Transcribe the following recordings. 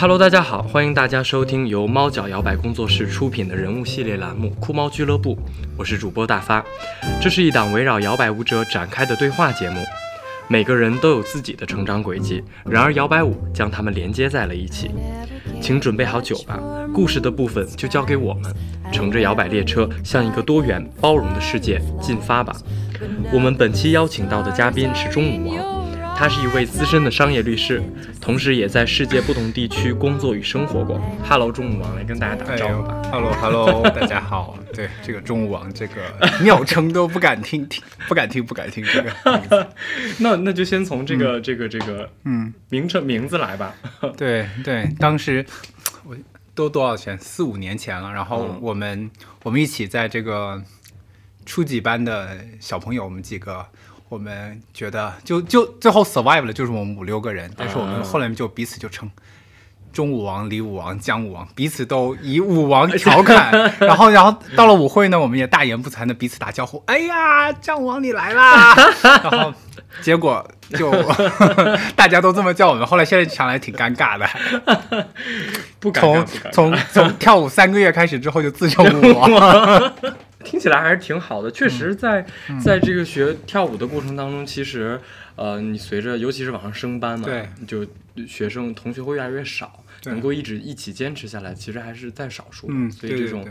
Hello，大家好，欢迎大家收听由猫脚摇摆工作室出品的人物系列栏目《酷猫俱乐部》，我是主播大发。这是一档围绕摇摆舞者展开的对话节目。每个人都有自己的成长轨迹，然而摇摆舞将他们连接在了一起。请准备好酒吧，故事的部分就交给我们，乘着摇摆列车向一个多元包容的世界进发吧。我们本期邀请到的嘉宾是钟武王。他是一位资深的商业律师，同时也在世界不同地区工作与生活过。Hello，中午王，来跟大家打个招呼吧。Hello，Hello，大家好。对，这个中午王这个妙称都不敢听，听不敢听，不敢听这个。那那就先从这个这个这个嗯名称名字来吧。对对，当时我都多少钱？四五年前了。然后我们我们一起在这个初级班的小朋友，我们几个。我们觉得就就最后 survive 了，就是我们五六个人，但是我们后来就彼此就称中武王、李武王、姜武王，彼此都以武王调侃，然后然后到了舞会呢，我们也大言不惭的彼此打招呼，哎呀，姜武王你来啦，然后结果就 大家都这么叫我们，后来现在想来挺尴尬的，不从从从跳舞三个月开始之后就自称武王。听起来还是挺好的，确实，在在这个学跳舞的过程当中，其实，呃，你随着尤其是往上升班嘛，对，就学生同学会越来越少，能够一直一起坚持下来，其实还是在少数。嗯，所以这种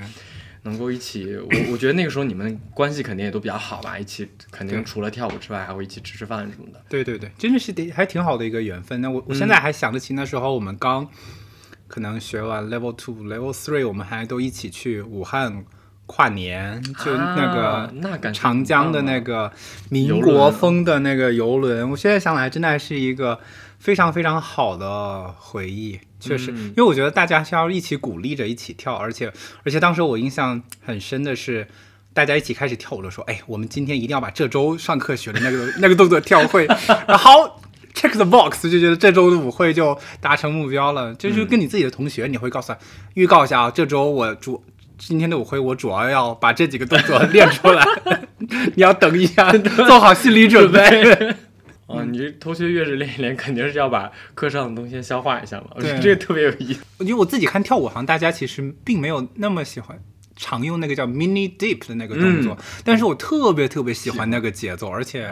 能够一起，我我觉得那个时候你们关系肯定也都比较好吧，一起肯定除了跳舞之外，还会一起吃吃饭什么的。对对对，真的是得还挺好的一个缘分。那我我现在还想得起那时候我们刚可能学完 level two level three，我们还都一起去武汉。跨年就那个长江的那个民国风的那个游轮，我现在想来真的还是一个非常非常好的回忆。确实，因为我觉得大家是要一起鼓励着一起跳，而且而且当时我印象很深的是，大家一起开始跳舞的时候，哎，我们今天一定要把这周上课学的那个 那个动作跳会，然后 check the box，就觉得这周的舞会就达成目标了。就是跟你自己的同学，你会告诉他预告一下啊，这周我主。今天的舞会，我主要要把这几个动作练出来。你要等一下，做好心理准备。啊，你同学越是练一练，肯定是要把课上的东西消化一下嘛。我觉得这个特别有意思。因为我自己看跳舞，好像大家其实并没有那么喜欢。常用那个叫 mini dip 的那个动作，但是我特别特别喜欢那个节奏，而且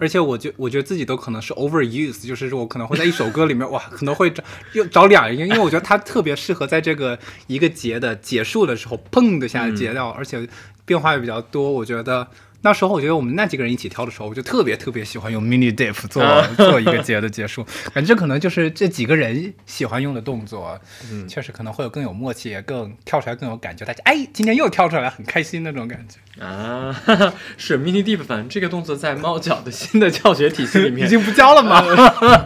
而且我觉我觉得自己都可能是 overuse，就是说我可能会在一首歌里面 哇，可能会找又找两个音，因为我觉得它特别适合在这个一个节的结束的时候砰的下节调，而且变化也比较多，我觉得。那时候我觉得我们那几个人一起跳的时候，我就特别特别喜欢用 mini dip 做 做一个节的结束，感觉可能就是这几个人喜欢用的动作，嗯，确实可能会有更有默契，也更跳出来更有感觉，大家哎，今天又跳出来很开心那种感觉。啊，是 mini dip，反正这个动作在猫脚的新的教学体系里面 已经不教了吗？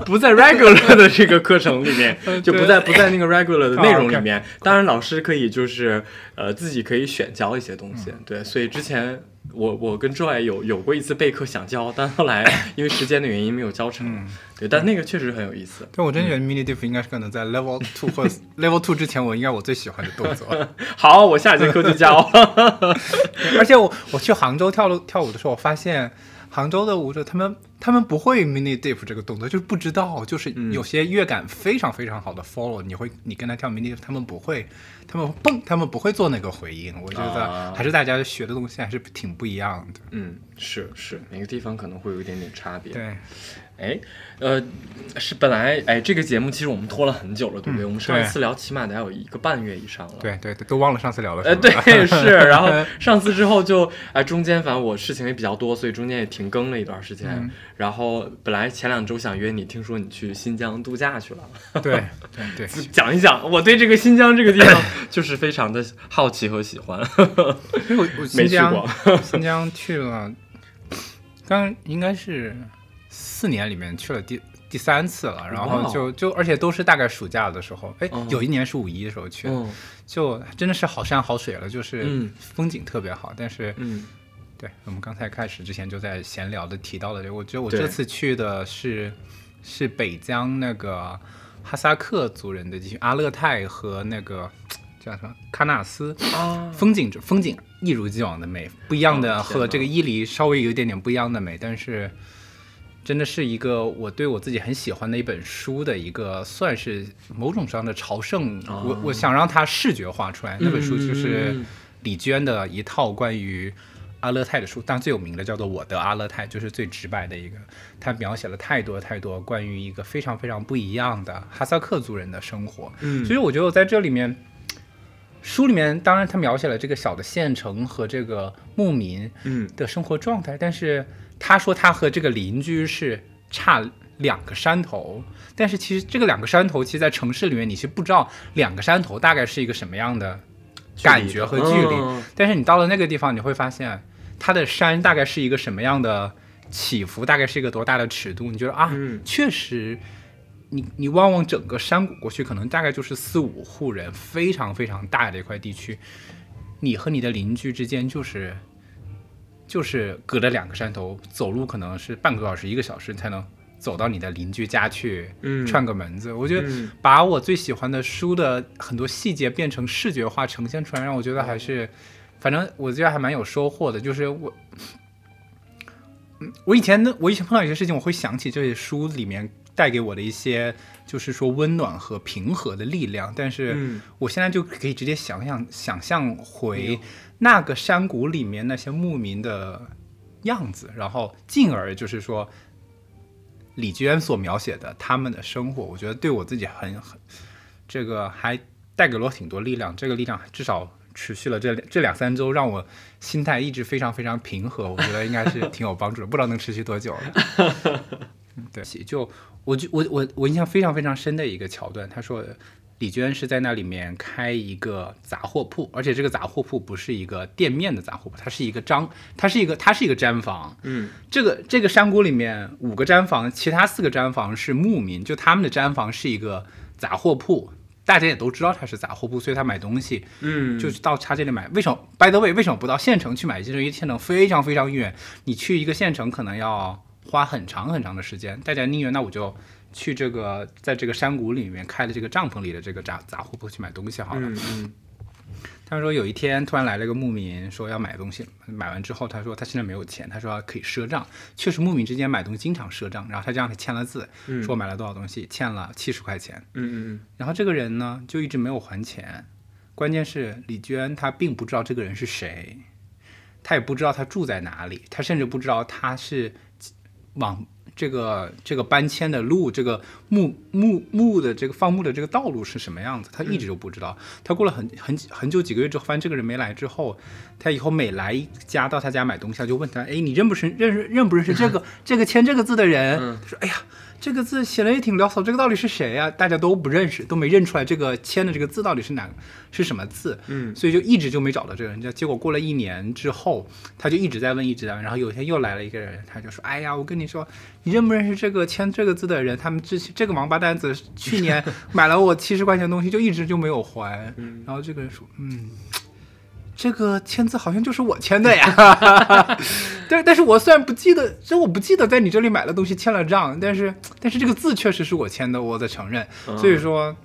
不在 regular 的这个课程里面，就不在不在那个 regular 的内容里面，当然老师可以就是呃自己可以选教一些东西，对，所以之前。我我跟 Joy 有有过一次备课想教，但后来因为时间的原因没有教成。对，但那个确实很有意思。但，我真觉得 Mini Diff 应该是可能在 Level Two 或 Level Two 之前，我应该我最喜欢的动作。好，我下节课就教。而且我我去杭州跳了跳舞的时候，我发现。杭州的舞者，他们他们不会 mini dip 这个动作，就是不知道，就是有些乐感非常非常好的 follow，你会你跟他跳 mini，他们不会，他们蹦，他们不会做那个回应。我觉得还是大家学的东西还是挺不一样的。嗯，是是，每个地方可能会有一点点差别。对。哎，呃，是本来哎，这个节目其实我们拖了很久了，对不对？我们上一次聊起码得有一个半月以上了。对对对，都忘了上次聊了。呃，对是，然后 上次之后就哎，中间反正我事情也比较多，所以中间也停更了一段时间。然后本来前两周想约你，听说你去新疆度假去了。对对对，讲一讲，我对这个新疆这个地方 就是非常的好奇和喜欢。因为我新疆新疆去了，刚应该是。四年里面去了第第三次了，然后就就而且都是大概暑假的时候，哎，有一年是五一的时候去，就真的是好山好水了，就是风景特别好。但是，嗯，对我们刚才开始之前就在闲聊的提到了，我觉得我这次去的是是北疆那个哈萨克族人的地区阿勒泰和那个叫什么喀纳斯啊，风景风景一如既往的美，不一样的和这个伊犁稍微有一点点不一样的美，但是。真的是一个我对我自己很喜欢的一本书的一个，算是某种上的朝圣。我我想让它视觉化出来。那本书就是李娟的一套关于阿勒泰的书，但最有名的叫做《我的阿勒泰》，就是最直白的一个。它描写了太多太多关于一个非常非常不一样的哈萨克族人的生活。嗯，所以我觉得我在这里面，书里面当然他描写了这个小的县城和这个牧民嗯的生活状态，但是他说他和这个邻居是差两个山头，但是其实这个两个山头，其实，在城市里面你是不知道两个山头大概是一个什么样的感觉和距离，嗯但是你到了那个地方，你会发现它的山大概是一个什么样的起伏，大概是一个多大的尺度，你觉得啊，嗯确实。你你望望整个山谷过去，可能大概就是四五户人，非常非常大的一块地区。你和你的邻居之间就是就是隔着两个山头，走路可能是半个多小时、一个小时才能走到你的邻居家去嗯串个门子。我觉得嗯把我最喜欢的书的很多细节变成视觉化呈现出来，让我觉得还是，反正我觉得还蛮有收获的。就是我，嗯，我以前的我以前碰到一些事情，我会想起这些书里面带给我的一些，就是说温暖和平和的力量。但是嗯我现在就可以直接想象想象回那个山谷里面那些牧民的样子，然后进而就是说李娟所描写的他们的生活，我觉得对我自己很很这个还带给了我挺多力量。这个力量至少持续了这这两三周，让我心态一直非常非常平和。我觉得应该是挺有帮助的，不知道能持续多久了。嗯对，就我就我我我印象非常非常深的一个桥段，他说李娟是在那里面开一个杂货铺，而且这个杂货铺不是一个店面的杂货铺，它是一个章，它是一个它是一个毡房。嗯这个这个山谷里面五个毡房，其他四个毡房是牧民，就他们的毡房是一个杂货铺。大家也都知道它是杂货铺，所以他买东西嗯，就是到他这里买。为什么？By the way，为什么不到县城去买？因为县城非常非常远，你去一个县城可能要花很长很长的时间。大家宁愿那我就去这个在这个山谷里面开的这个帐篷里的这个杂杂货铺去买东西好了。嗯嗯他说有一天突然来了个牧民，说要买东西，买完之后他说他现在没有钱，他说可以赊账。确实牧民之间买东西经常赊账，然后他这样他签了字，嗯说买了多少东西，欠了七十块钱。嗯嗯然后这个人呢就一直没有还钱，关键是李娟她并不知道这个人是谁，她也不知道他住在哪里，她甚至不知道他是往这个这个搬迁的路，这个墓墓墓的这个放牧的这个道路是什么样子，他一直都不知道。他过了很很很久几个月之后，发现这个人没来之后，他以后每来一家到他家买东西，他就问他，哎，你认不认认识认不认识这个这个签这个字的人？嗯他说，哎呀。这个字写的也挺潦草，这个到底是谁呀、大家都不认识，都没认出来这个签的这个字到底是哪是什么字，嗯所以就一直就没找到这个人家。结果过了一年之后，他就一直在问，一直在问，然后有一天又来了一个人，他就说：“哎呀，我跟你说，你认不认识这个签这个字的人？他们之前这个王八蛋子去年买了我七十块钱的东西，就一直就没有还。”嗯然后这个人说：“嗯。”这个签字好像就是我签的呀，但但是我虽然不记得，这我不记得在你这里买了东西签了账，但是但是这个字确实是我签的，我得承认。嗯所以说，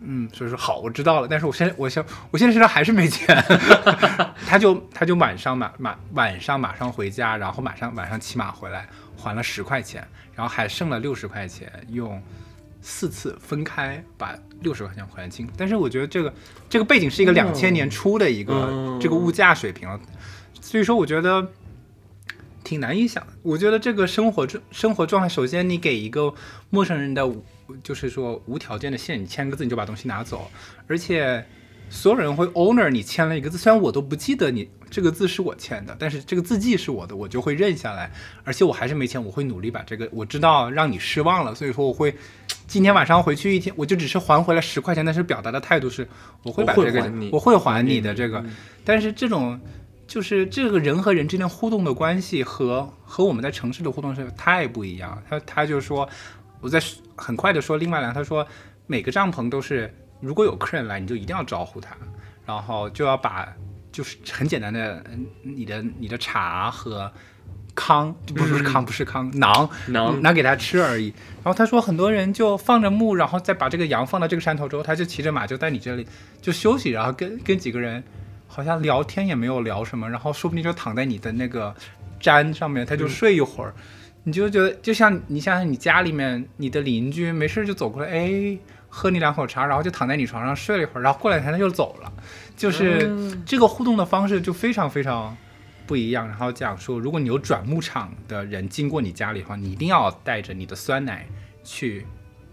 嗯，所以说好，我知道了。但是我现在我现我现在身上还是没钱，他就他就晚上马马晚上马上回家，然后马上晚上骑马回来还了十块钱，然后还剩了六十块钱，用四次分开把六十块钱还清。但是我觉得这个这个背景是一个两千年初的一个、嗯这个物价水平了，所以说我觉得。挺难以想，我觉得这个生活状生活状态，首先你给一个陌生人的，就是说无条件的信任，你签个字你就把东西拿走，而且所有人会 owner 你签了一个字，虽然我都不记得你这个字是我签的，但是这个字迹是我的，我就会认下来，而且我还是没签，我会努力把这个，我知道让你失望了，所以说我会今天晚上回去一天，我就只是还回来十块钱，但是表达的态度是我会把这个我会还你的这个嗯，但是这种。就是这个人和人之间互动的关系和和我们在城市的互动是太不一样。他他就说，我在很快的说另外两个，他说每个帐篷都是，如果有客人来，你就一定要招呼他，然后就要把就是很简单的，嗯你的你的茶和康不是糠不是糠，囊囊拿给他吃而已。然后他说很多人就放着牧，然后再把这个羊放到这个山头之后，他就骑着马就在你这里就休息，然后跟跟几个人。好像聊天也没有聊什么，然后说不定就躺在你的那个毡上面，他就睡一会儿。你就觉得就像你想想你家里面你的邻居没事就走过来，哎，喝你两口茶，然后就躺在你床上睡了一会儿，然后过两天他就走了，就是这个互动的方式就非常非常不一样。然后讲说，如果你有转牧场的人经过你家里的话，你一定要带着你的酸奶去。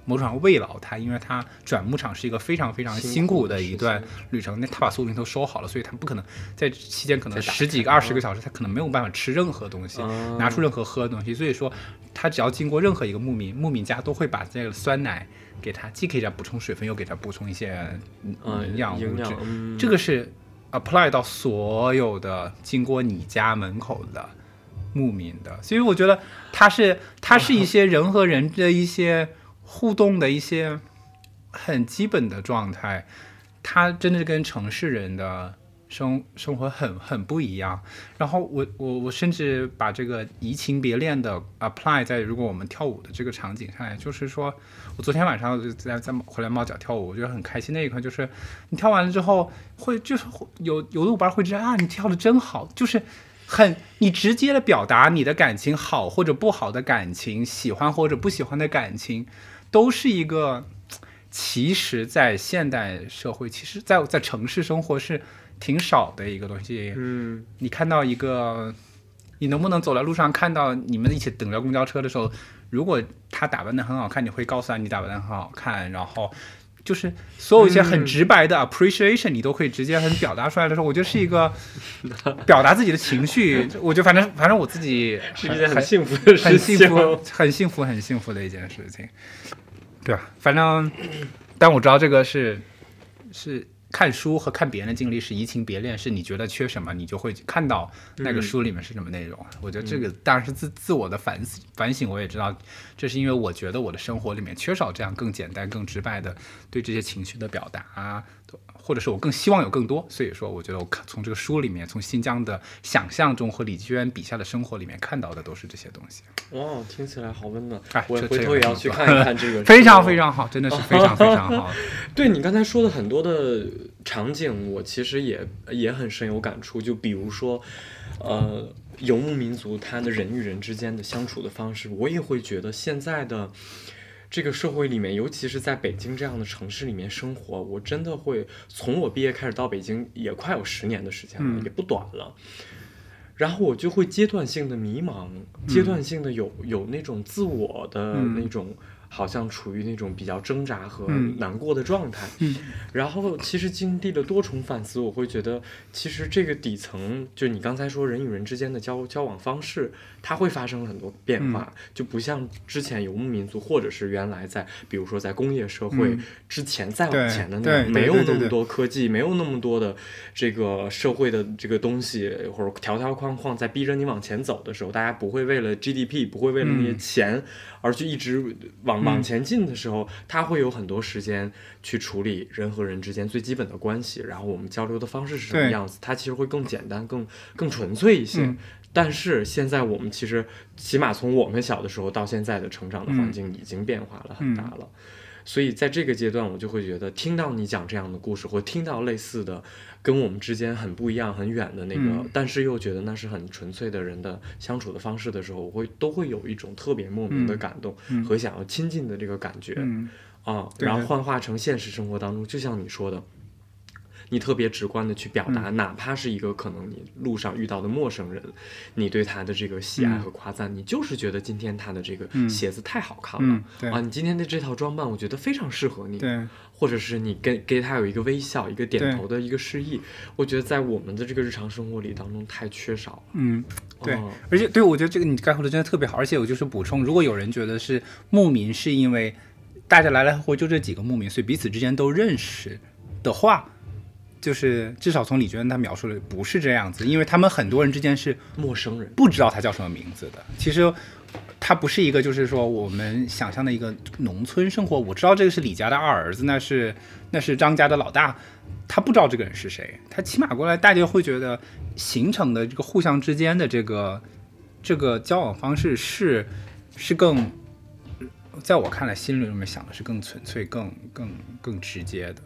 某种上慰劳他，因为他转牧场是一个非常非常辛苦的一段旅程。那他把所有东西都收好了，所以他不可能在期间可能十几个、二十个小时，他可能没有办法吃任何东西，拿出任何喝的东西。所以说，他只要经过任何一个牧民，牧民家都会把这个酸奶给他，既可以给他补充水分，又给他补充一些营养物质。这个是 apply 到所有的经过你家门口的牧民的。所以我觉得它是，它是一些人和人的一些。互动的一些很基本的状态，它真的是跟城市人的生生活很很不一样。然后我我我甚至把这个移情别恋的 apply 在如果我们跳舞的这个场景上来，就是说我昨天晚上就在在回来猫脚跳舞，我觉得很开心。那一刻就是你跳完了之后，会就是有有的舞伴会觉得啊，你跳的真好，就是。很，你直接的表达你的感情，好或者不好的感情，喜欢或者不喜欢的感情，都是一个，其实，在现代社会，其实，在在城市生活是挺少的一个东西。嗯，你看到一个，你能不能走在路上看到你们一起等着公交车的时候，如果他打扮的很好看，你会告诉他你打扮的很好看，然后。就是所有一些很直白的 appreciation，你都可以直接很表达出来的时候，我觉得是一个 表达自己的情绪。我觉得反正反正我自己是一件很幸福的事情，很幸福、很幸福、很幸福的一件事情，对吧？反正，但我知道这个是是。看书和看别人的经历是移情别恋，是你觉得缺什么，你就会看到那个书里面是什么内容。我觉得这个当然是自自我的反反省，我也知道，这是因为我觉得我的生活里面缺少这样更简单、更直白的对这些情绪的表达。或者是我更希望有更多，所以说我觉得我看从这个书里面，从新疆的想象中和李娟笔下的生活里面看到的都是这些东西。哇，听起来好温暖！哎，我回头也要去看一看这个，非常非常好，真的是非常非常好。对你刚才说的很多的场景，我其实也也很深有感触。就比如说，呃，游牧民族他的人与人之间的相处的方式，我也会觉得现在的。这个社会里面，尤其是在北京这样的城市里面生活，我真的会从我毕业开始到北京也快有十年的时间了，也不短了。然后我就会阶段性的迷茫，阶段性的有有那种自我的那种。好像处于那种比较挣扎和难过的状态，然后其实经历了多重反思，我会觉得其实这个底层，就你刚才说人与人之间的交交往方式，它会发生很多变化，就不像之前游牧民族，或者是原来在比如说在工业社会之前再往前的那样，没有那么多科技，没有那么多的这个社会的这个东西或者条条框框在逼着你往前走的时候，大家不会为了 GDP，不会为了那些钱。而去一直往往前进的时候，他会有很多时间去处理人和人之间最基本的关系，然后我们交流的方式是什么样子，它其实会更简单、更更纯粹一些。但是现在我们其实起码从我们小的时候到现在的成长的环境已经变化了很大了，所以在这个阶段，我就会觉得听到你讲这样的故事，或听到类似的。跟我们之间很不一样、很远的那个，但是又觉得那是很纯粹的人的相处的方式的时候，我会都会有一种特别莫名的感动和想要亲近的这个感觉啊，然后幻化成现实生活当中，就像你说的。你特别直观的去表达，哪怕是一个可能你路上遇到的陌生人，你对他的这个喜爱和夸赞，你就是觉得今天他的这个鞋子太好看了啊！你今天的这套装扮，我觉得非常适合你。对，或者是你给给他有一个微笑、一个点头的一个示意，我觉得在我们的这个日常生活里当中太缺少了。嗯，对，而且对我觉得这个你概括的真的特别好，而且我就是补充，如果有人觉得是牧民是因为大家来来回回就这几个牧民，所以彼此之间都认识的话。就是至少从李娟她描述的不是这样子，因为他们很多人之间是陌生人，不知道他叫什么名字的。其实他不是一个，就是说我们想象的一个农村生活。我知道这个是李家的二儿子，那是那是张家的老大，他不知道这个人是谁。他起码过来，大家会觉得形成的这个互相之间的这个这个交往方式是是更，在我看来，心里面想的是更纯粹、更更更直接的。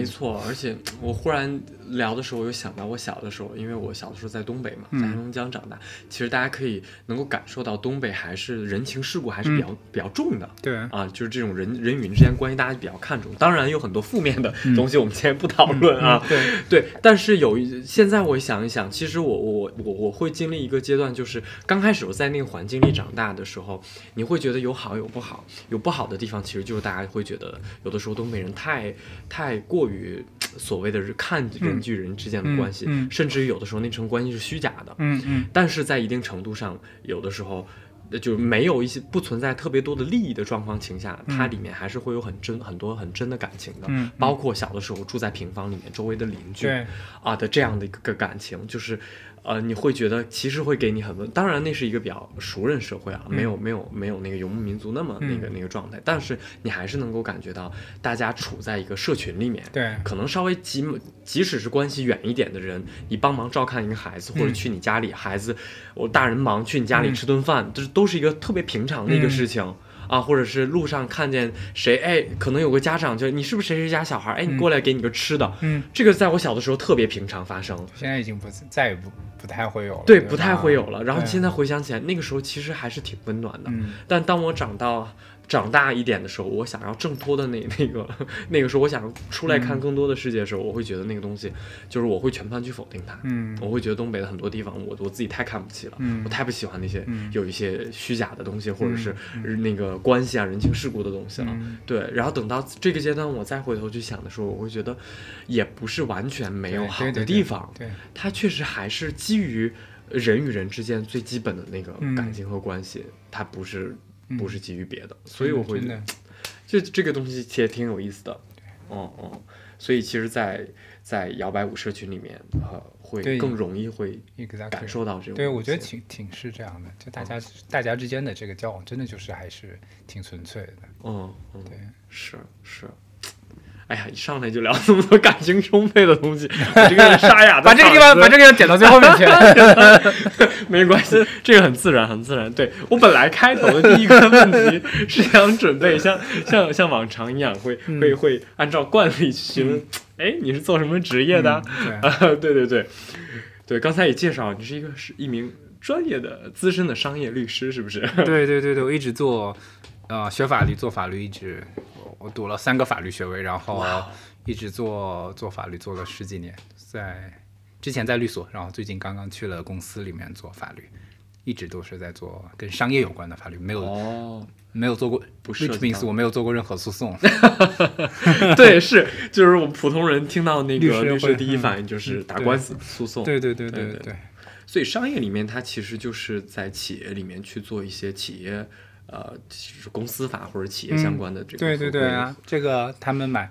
没错，而且我忽然聊的时候，我又想到我小的时候，因为我小的时候在东北嘛，在黑龙江长大。其实大家可以能够感受到，东北还是人情世故还是比较、比较重的。对啊，就是这种人人与人之间关系，大家比较看重。当然有很多负面的东西，我们今天不讨论啊。对对，但是有一现在我想一想，其实我我我我会经历一个阶段，就是刚开始我在那个环境里长大的时候，你会觉得有好有不好，有不好的地方，其实就是大家会觉得有的时候东北人太太过于所谓的是看人与人之间的关系，嗯嗯。甚至于有的时候那层关系是虚假的。嗯嗯。但是在一定程度上，有的时候。呃就没有一些不存在特别多的利益的状况情下，它里面还是会有很真很多很真的感情的，嗯包括小的时候住在平房里面，周围的邻居，啊的这样的一个感情，就是，呃，你会觉得其实会给你很温，当然那是一个比较熟人社会啊，没有没有没有那个游牧民族那么那个、那个状态，但是你还是能够感觉到大家处在一个社群里面，对可能稍微即即使是关系远一点的人，你帮忙照看一个孩子，或者去你家里，孩子我大人忙去你家里吃顿饭，这、都是一个特别平常的一个事情。啊，或者是路上看见谁，哎，可能有个家长就你是不是谁谁家小孩？哎，你过来给你个吃的。嗯，这个在我小的时候特别平常发生。现在已经不再也不不太会有了，对，不太会有了。然后现在回想起来，那个时候其实还是挺温暖的。嗯但当我长到长大一点的时候，我想要挣脱的那 那个那个时候，我想出来嗯。看更多的世界的时候，我会觉得那个东西就是我会全盘去否定它。嗯。我会觉得东北的很多地方，我我自己太看不起了，嗯。我太不喜欢那些嗯。有一些虚假的东西，或者是那个关系啊、人情世故的东西了。嗯。对，然后等到这个阶段，我再回头去想的时候，我会觉得也不是完全没有好的地方，对，它确实还是基于人与人之间最基本的那个嗯。感情和关系，它不是嗯不是基于别的，所以我会这这个东西其实挺有意思的，嗯嗯，所以其实在，在摇摆舞社群里面，呃，会更容易会感受到这种。对，我觉得挺挺是这样的，就大家、大家之间的这个交往，真的就是还是挺纯粹的。嗯嗯，对，是是。哎呀，一上来就聊这么多感情充沛的东西，我这个沙 哑的把这个地方把这个地方剪到最后面去。没关系，这个很自然，很自然。对我本来开头的第一个问题 是想准备像像像往常一样，会嗯会会按照惯例去询问，哎，你是做什么职业的？对，啊，对对对，对，刚才也介绍你是一个是一名专业的资深的商业律师，是不是？对对对对，我一直做，呃，学法律做法律，一直我我读了三个法律学位，然后一直做做法律做了十几年，在之前在律所，然后最近刚刚去了公司里面做法律，一直都是在做跟商业有关的法律，没有、哦，没有做过，不涉及 which means 我没有做过任何诉讼。对，是，就是我们普通人听到那个律师第一反应就是打官司、诉讼。对对对对对对对，所以商业里面，它其实就是在企业里面去做一些企业，呃，就是公司法或者企业相关的这个、对对对啊，这个他们买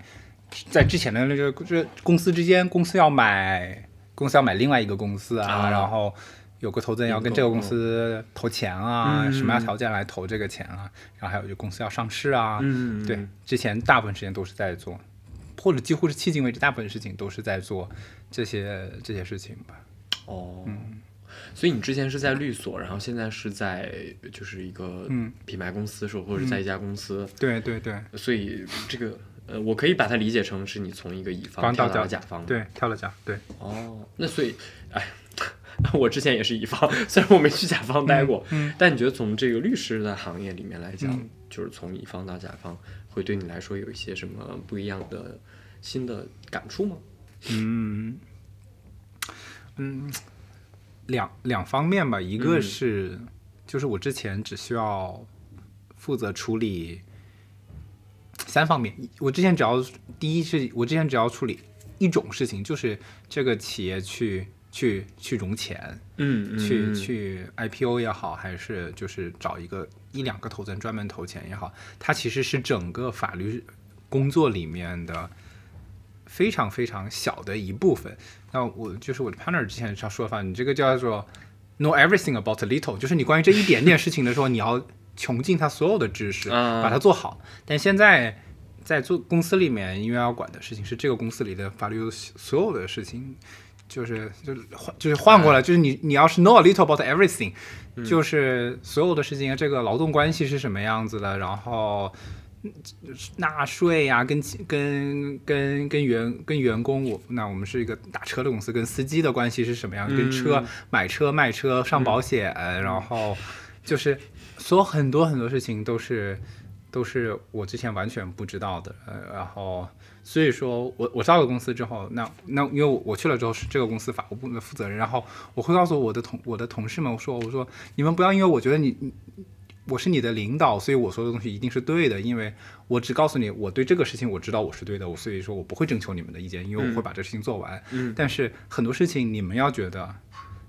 在之前的那个这公司之间，公司要买公司要买另外一个公司啊，啊。然后有个投资人要跟这个公司投钱啊，嗯什么样条件来投这个钱啊，然后还有就公司要上市啊，嗯，对，之前大部分时间都是在做，或者几乎是迄今为止大部分事情都是在做这些这些事情吧。哦，所以你之前是在律所，然后现在是在就是一个嗯。品牌公司，是或者是在一家公司，对对对。所以这个呃，我可以把它理解成是你从一个乙方跳到了甲甲方，，对，跳了甲，对，哦，那所以，哎，我之前也是乙方，虽然我没去甲方待过，嗯。但你觉得从这个律师的行业里面来讲，嗯。就是从乙方到甲方，会对你来说有一些什么不一样的新的感触吗？嗯。嗯，两两方面吧，一个嗯是、就是我之前只需要负责处理三方面，我之前只要第一是我之前只要处理一种事情，就是这个企业去去去融钱，嗯去去 IPO 也好，还是就是找一个一两个投资人专门投钱也好，它其实是整个法律工作里面的非常非常小的一部分。那我就是我的 partner 之前常说法，你这个叫做 know everything about little，就是你关于这一点点事情的时候，你要穷尽他所有的知识，啊把它做好。但现在在做公司里面，因为要管的事情是这个公司里的法律所有的事情，就是就是换就是换过来，就是你你要是 know a little about everything，、就是所有的事情，这个劳动关系是什么样子的，然后纳税呀、跟跟跟跟员跟员工，我那我们是一个打车的公司，跟司机的关系是什么样？跟车买车卖车上保险，然后就是所有很多很多事情都是都是我之前完全不知道的，呃，然后。所以说我我到了公司之后，那那因为我我去了之后是这个公司法务部的负责人，然后我会告诉我的同我的同事们，我说我说你们不要因为我觉得你你我是你的领导，所以我说的东西一定是对的，因为我只告诉你我对这个事情我知道我是对的，我所以说我不会征求你们的意见，因为我会把这事情做完。嗯，但是很多事情你们要觉得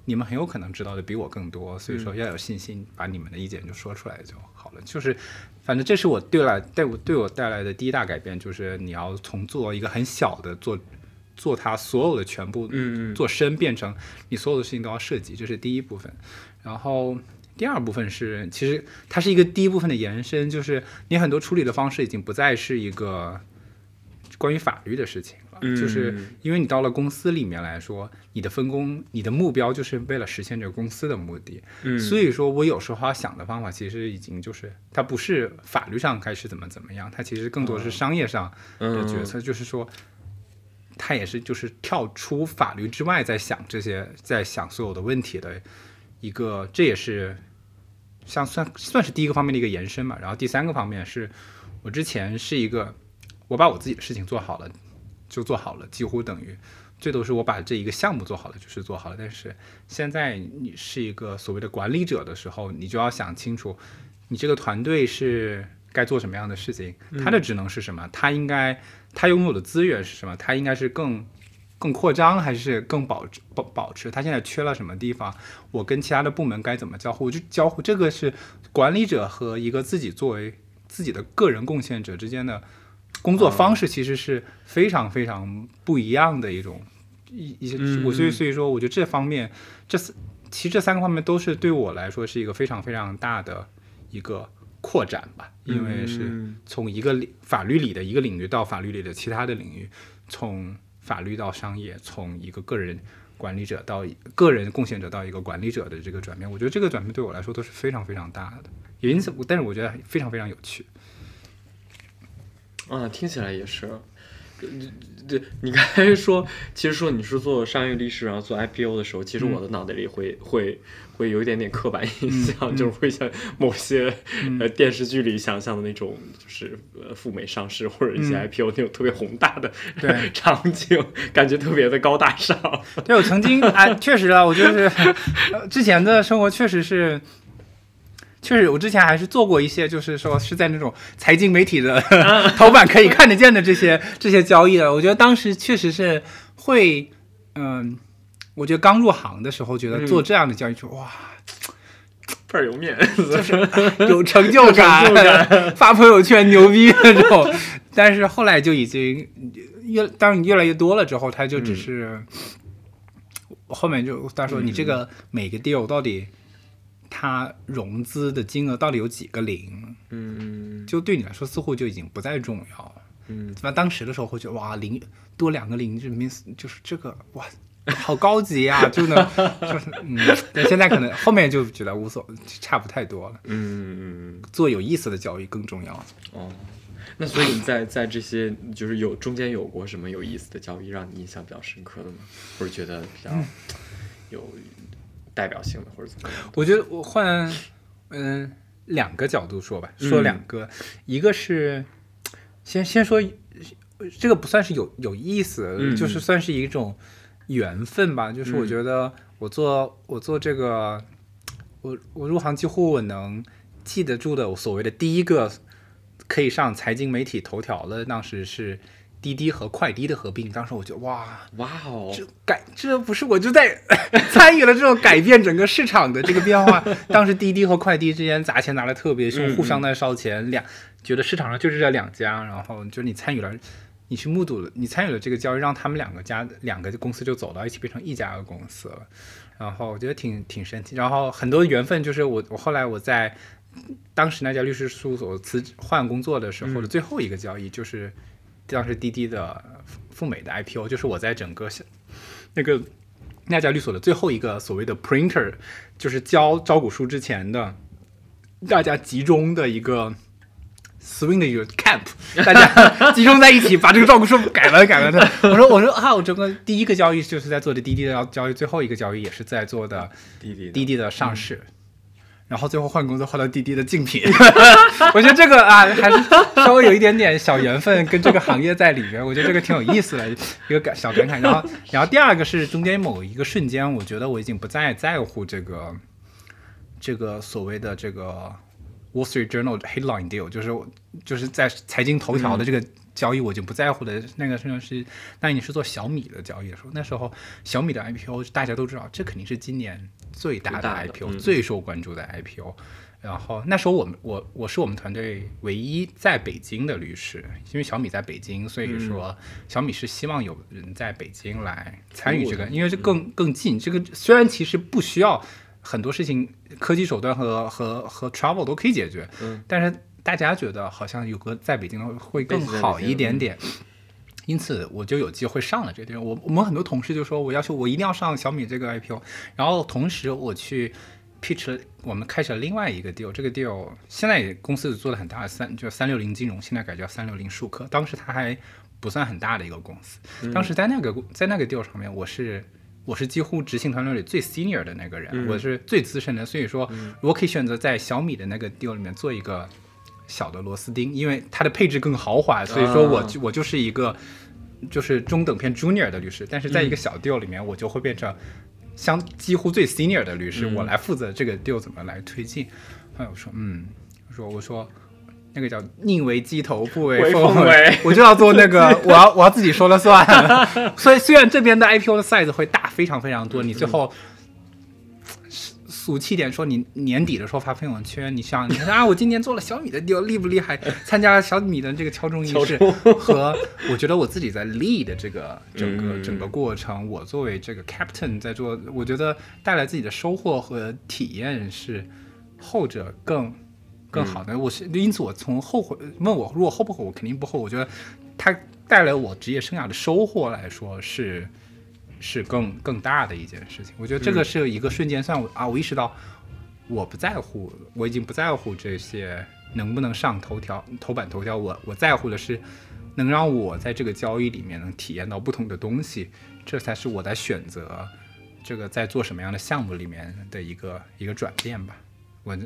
你们很有可能知道的比我更多，所以说要有信心把你们的意见就说出来就好了，就是。反正这是我对来带我对我带来的第一大改变，就是你要从做一个很小的做做它所有的全部，嗯做深变成你所有的事情都要涉及，这是第一部分。然后第二部分是，其实它是一个第一部分的延伸，就是你很多处理的方式已经不再是一个关于法律的事情了。就是因为你到了公司里面来说，你的分工、你的目标就是为了实现这个公司的目的。嗯，所以说我有时候要想的方法，其实已经就是它不是法律上开始怎么怎么样，它其实更多是商业上的决策，就是说，它也是就是跳出法律之外在想这些，在想所有的问题的一个，这也是像算算是第一个方面的一个延伸嘛。然后第三个方面是我之前是一个，我把我自己的事情做好了。就做好了，几乎等于最多是我把这一个项目做好了，就是做好了。但是现在你是一个所谓的管理者的时候，你就要想清楚，你这个团队是该做什么样的事情，他的职能是什么，他应该他拥有的资源是什么，他应该是更更扩张还是更保保保持？他现在缺了什么地方？我跟其他的部门该怎么交互？就交互这个是管理者和一个自己作为自己的个人贡献者之间的。工作方式其实是非常非常不一样的一种一一些，我所以所以说，我觉得这方面这四其实这三个方面都是对我来说是一个非常非常大的一个扩展吧，因为是从一个法律里的一个领域到法律里的其他的领域，从法律到商业，从一个个人管理者到个人贡献者到一个管理者的这个转变，我觉得这个转变对我来说都是非常非常大的，也因此，但是我觉得非常非常有趣。啊，听起来也是。对，你刚才说，其实说你是做商业律师，然后做 IPO 的时候，其实我的脑袋里会会会有一点点刻板印象，就是会像某些呃电视剧里想象的那种，就是呃赴美上市或者一些 IPO 那种特别宏大的对 场景，感觉特别的高大上。对我曾经啊，确实啊，我就是 之前的生活确实是。确实，我之前还是做过一些，就是说是在那种财经媒体的 头版可以看得见的这些这些交易的。我觉得当时确实是会，嗯，我觉得刚入行的时候，觉得做这样的交易就哇，倍儿有面子，就是 有成就感，发朋友圈牛逼那种。但是后来就已经越当你越来越多了之后，他就只是后面就他说你这个每个 deal 到底。它融资的金额到底有几个零？嗯，就对你来说似乎就已经不再重要了。嗯，那当时的时候会觉得哇，零多两个零，就明就是这个哇，好高级啊，就能就是嗯。但现在可能后面就觉得无所差不太多了。嗯，做有意思的交易更重要。哦，那所以你在在这些就是有中间有过什么有意思的交易让你印象比较深刻的吗？或者觉得比较 有？代表性的或者怎么样？我觉得我换嗯两个角度说吧，说两个，一个是先先说这个不算是有有意思，就是算是一种缘分吧。就是我觉得我做我做这个，我我入行几乎我能记得住的，我所谓的第一个可以上财经媒体头条的，当时是。滴滴和快滴的合并，当时我觉得哇哇哦，这改这不是我就在 参与了这种改变整个市场的这个变化。当时滴滴和快滴之间砸钱砸的特别凶，互相在烧钱，两觉得市场上就是这两家，然后就你参与了，你去目睹了，你参与了这个交易，让他们两个家两个公司就走到一起，变成一家公司了。然后我觉得挺挺神奇，然后很多缘分就是我我后来我在当时那家律师事务所辞换工作的时候的最后一个交易就是。当时滴滴的赴美的 IPO，就是我在整个那个那家律所的最后一个所谓的 printer，就是交招股书之前的大家集中的一个 swing 的一个 camp，大家集中在一起把这个招股书改了改了的。我说我说啊，我整个第一个交易就是在做的滴滴的交交易，最后一个交易也是在做的滴滴的滴滴的上市。然后最后换工作换到滴滴的竞品，我觉得这个啊还是稍微有一点点小缘分跟这个行业在里边，我觉得这个挺有意思的一个感小感慨。然后，然后第二个是中间某一个瞬间，我觉得我已经不再在乎这个这个所谓的这个 Wall Street Journal headline deal，就是就是在财经头条的这个交易，我就不在乎的。那个事情是，那你是做小米的交易的时候，那时候小米的 IPO 大家都知道，这肯定是今年。最大的 IPO，最受关注的 IPO，然后那时候我们我我是我们团队唯一在北京的律师，因为小米在北京，所以说小米是希望有人在北京来参与这个，因为这更更近。这个虽然其实不需要很多事情，科技手段和和和 travel 都可以解决，但是大家觉得好像有个在北京的会更好一点点。因此，我就有机会上了这个地方。我我们很多同事就说，我要求我一定要上小米这个 IPO。然后同时，我去 pitch 了，我们开始了另外一个 deal。这个 deal 现在也公司做的很大，三就三六零金融，现在改叫三六零数科。当时它还不算很大的一个公司。当时在那个在那个 deal 上面，我是我是几乎执行团队里最 senior 的那个人，我是最资深的。所以说，我可以选择在小米的那个 deal 里面做一个。小的螺丝钉，因为它的配置更豪华，所以说我我就是一个就是中等偏 junior 的律师，但是在一个小 deal 里面，我就会变成相几乎最 senior 的律师，我来负责这个 deal 怎么来推进。哎，我说，嗯，我说我说那个叫宁为鸡头不为凤尾，我就要做那个，我要我要自己说了算。所以虽然这边的 IPO 的 size 会大非常非常多，你最后。俗气点说，你年底的时候发朋友圈，你想你看啊，我今年做了小米的 deal，厉不厉害？参加小米的这个敲钟仪式，和我觉得我自己在 lead 这个整个整个过程，我作为这个 captain 在做，我觉得带来自己的收获和体验是后者更更好的。我是因此我从后悔问我如果后不后悔，我肯定不后悔。我觉得它带来我职业生涯的收获来说是。是更更大的一件事情，我觉得这个是一个瞬间，算我啊，我意识到我不在乎，我已经不在乎这些能不能上头条、头版头条，我我在乎的是能让我在这个交易里面能体验到不同的东西，这才是我在选择这个在做什么样的项目里面的一个一个转变吧。我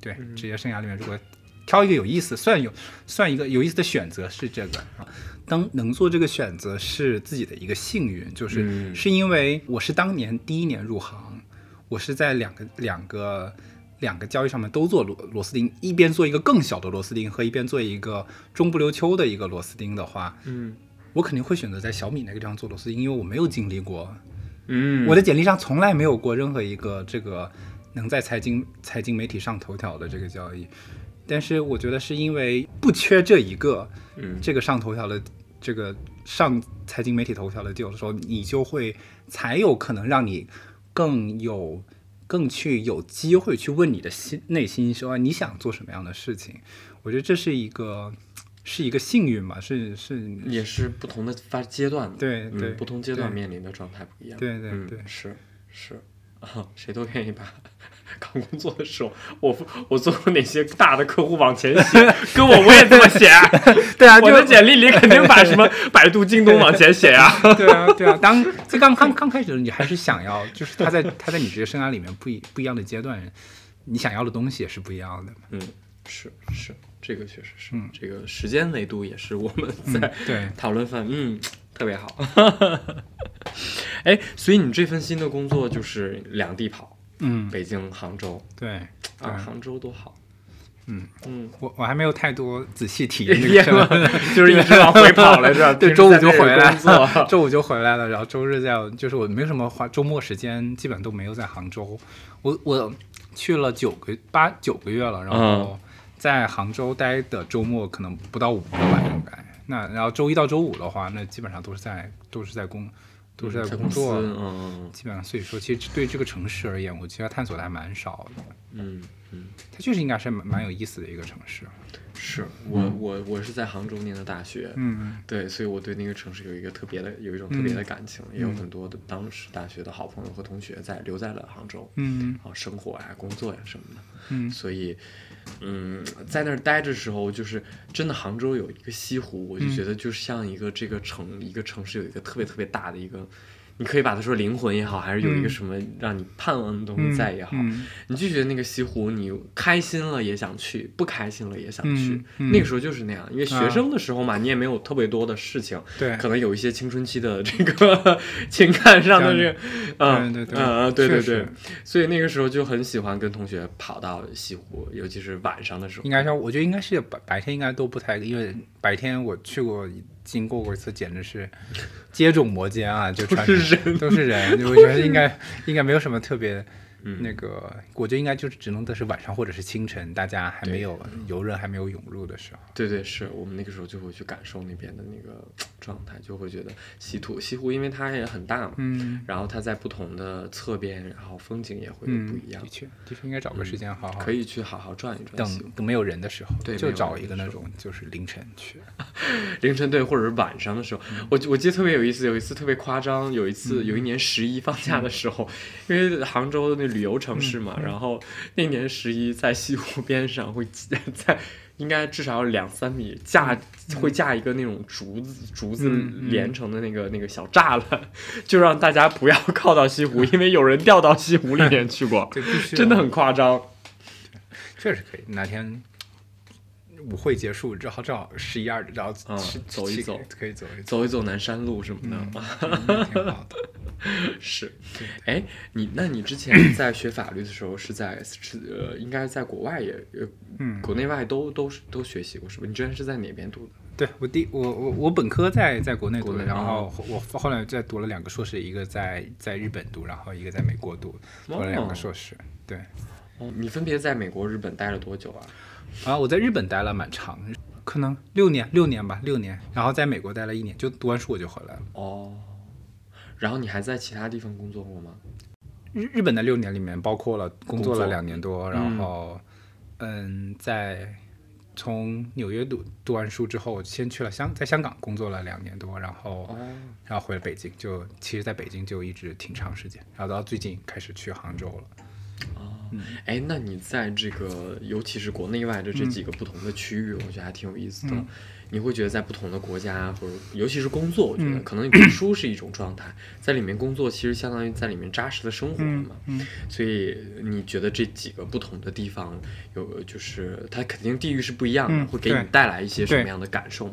对职业生涯里面，如果挑一个有意思，算有算一个有意思的选择是这个啊。当能做这个选择是自己的一个幸运，就是是因为我是当年第一年入行，我是在两个两个两个交易上面都做螺螺丝钉，一边做一个更小的螺丝钉和一边做一个中不溜秋的一个螺丝钉的话，嗯，我肯定会选择在小米那个地方做螺丝钉，因为我没有经历过，嗯，我的简历上从来没有过任何一个这个能在财经财经媒体上头条的这个交易，但是我觉得是因为不缺这一个，嗯，这个上头条的。这个上财经媒体头条的 deal 的时候，你就会才有可能让你更有、更去有机会去问你的心内心说你想做什么样的事情。我觉得这是一个是一个幸运吧，是是也是不同的发阶段，对对，不同阶段面临的状态不一样，对对对，是是。啊，谁都愿意把 刚工作的时候，我我做过哪些大的客户往前写，跟我我也这么写。啊 对啊，我的简历里肯定把什么百度、京东往前写啊。对啊，对啊。当这刚刚刚开始的时候，你还是想要，就是他在他在你职业生涯里面不一不一样的阶段，你想要的东西也是不一样的。嗯，是是，这个确实是，这个时间维度也是我们在对讨论范。嗯。特别好，哎，所以你这份新的工作就是两地跑，嗯，北京、杭州，对，啊，杭州多好，嗯。嗯，我我还没有太多仔细体验这个，就是一直往回跑来着，对，周五就回来，周五就回来了，然后周日在，就是我没什么花周末时间，基本都没有在杭州，我我去了九个八九个月了，然后在杭州待的周末可能不到五个吧，应该。那然后周一到周五的话，那基本上都是在都是在工，都是在工作，嗯，基本上所以说，其实对这个城市而言，我其实探索的还蛮少的，嗯嗯，它确实应该是蛮蛮有意思的一个城市。是我我我是在杭州念的大学，嗯对，所以我对那个城市有一个特别的，有一种特别的感情，也有很多的当时大学的好朋友和同学在留在了杭州，嗯啊，生活呀、工作呀什么的，嗯。所以，嗯，在那儿待着的时候，就是真的杭州有一个西湖，我就觉得就像一个这个城一个城市有一个特别特别大的一个。你可以把它说灵魂也好，还是有一个嗯什么让你盼望的东西在也好，嗯你就觉得那个西湖，你开心了也想去，不开心了也想去。那个时候就是那样，因为学生的时候嘛，你也没有特别多的事情，对可能有一些青春期的这个 情感上的这个，嗯，对对对嗯嗯，对对对，所以那个时候就很喜欢跟同学跑到西湖，尤其是晚上的时候应。该说，我觉得应该是白白天应该都不太，因为白天我去过经过过一次，简直是接踵摩肩啊，就穿都是人都是人，我觉得应该 应该没有什么特别。嗯那个，我觉得应该就是只能的是晚上或者是清晨，大家还没有游人还没有涌入的时候。对对，是我们那个时候就会去感受那边的那个状态，就会觉得西土西湖，因为它也很大嘛，嗯然后它在不同的侧边，然后风景也会嗯，不一样的，确，的确应该找个时间好好可以去好好转一转等。等没有人的时候，对就找一个那种就是凌晨去。凌晨对，或者是晚上的时候，我我记得特别有意思，有一次特别夸张，有一次有一年十一放假的时候，因为杭州的那旅游城市嘛，然后那年十一在西湖边上会在应该至少要两三米架会架一个那种竹子竹子连成的那个那个小栅栏，就让大家不要靠到西湖，因为有人掉到西湖里面去过，真的很夸张。确实可以。哪天舞会结束之后，正好十一二，然后走一走可以走一走，走一走南山路什么的，嗯 挺好的。是，哎，你那你之前 在学法律的时候是在是呃，应该在国外也呃，嗯国内外都都是都学习过是吧？你之前是在哪边读的？对我第我我我本科在在国内读的，然后我后来再读了两个硕士，一个在在日本读，然后一个在美国读，读了两个硕士。对，哦，你分别在美国、日本待了多久啊？啊，我在日本待了蛮长，可能六年六年吧，六年，然后在美国待了一年，就读完书我就回来了。哦，然后你还在其他地方工作过吗？日日本的六年里面包括了工作了两年多，然后嗯，在从纽约读读完书之后，先去了香，在香港工作了两年多，然后哦，然后回了北京，就其实在北京就一直挺长时间，然后到最近开始去杭州了。哎，那你在这个尤其是国内外的这几个不同的区域，我觉得还挺有意思的。嗯你会觉得在不同的国家或者尤其是工作，我觉得嗯可能你读书是一种状态，在里面工作其实相当于在里面扎实的生活了嘛。嗯所以你觉得这几个不同的地方有，就是它肯定地域是不一样的，嗯会给你带来一些什么样的感受？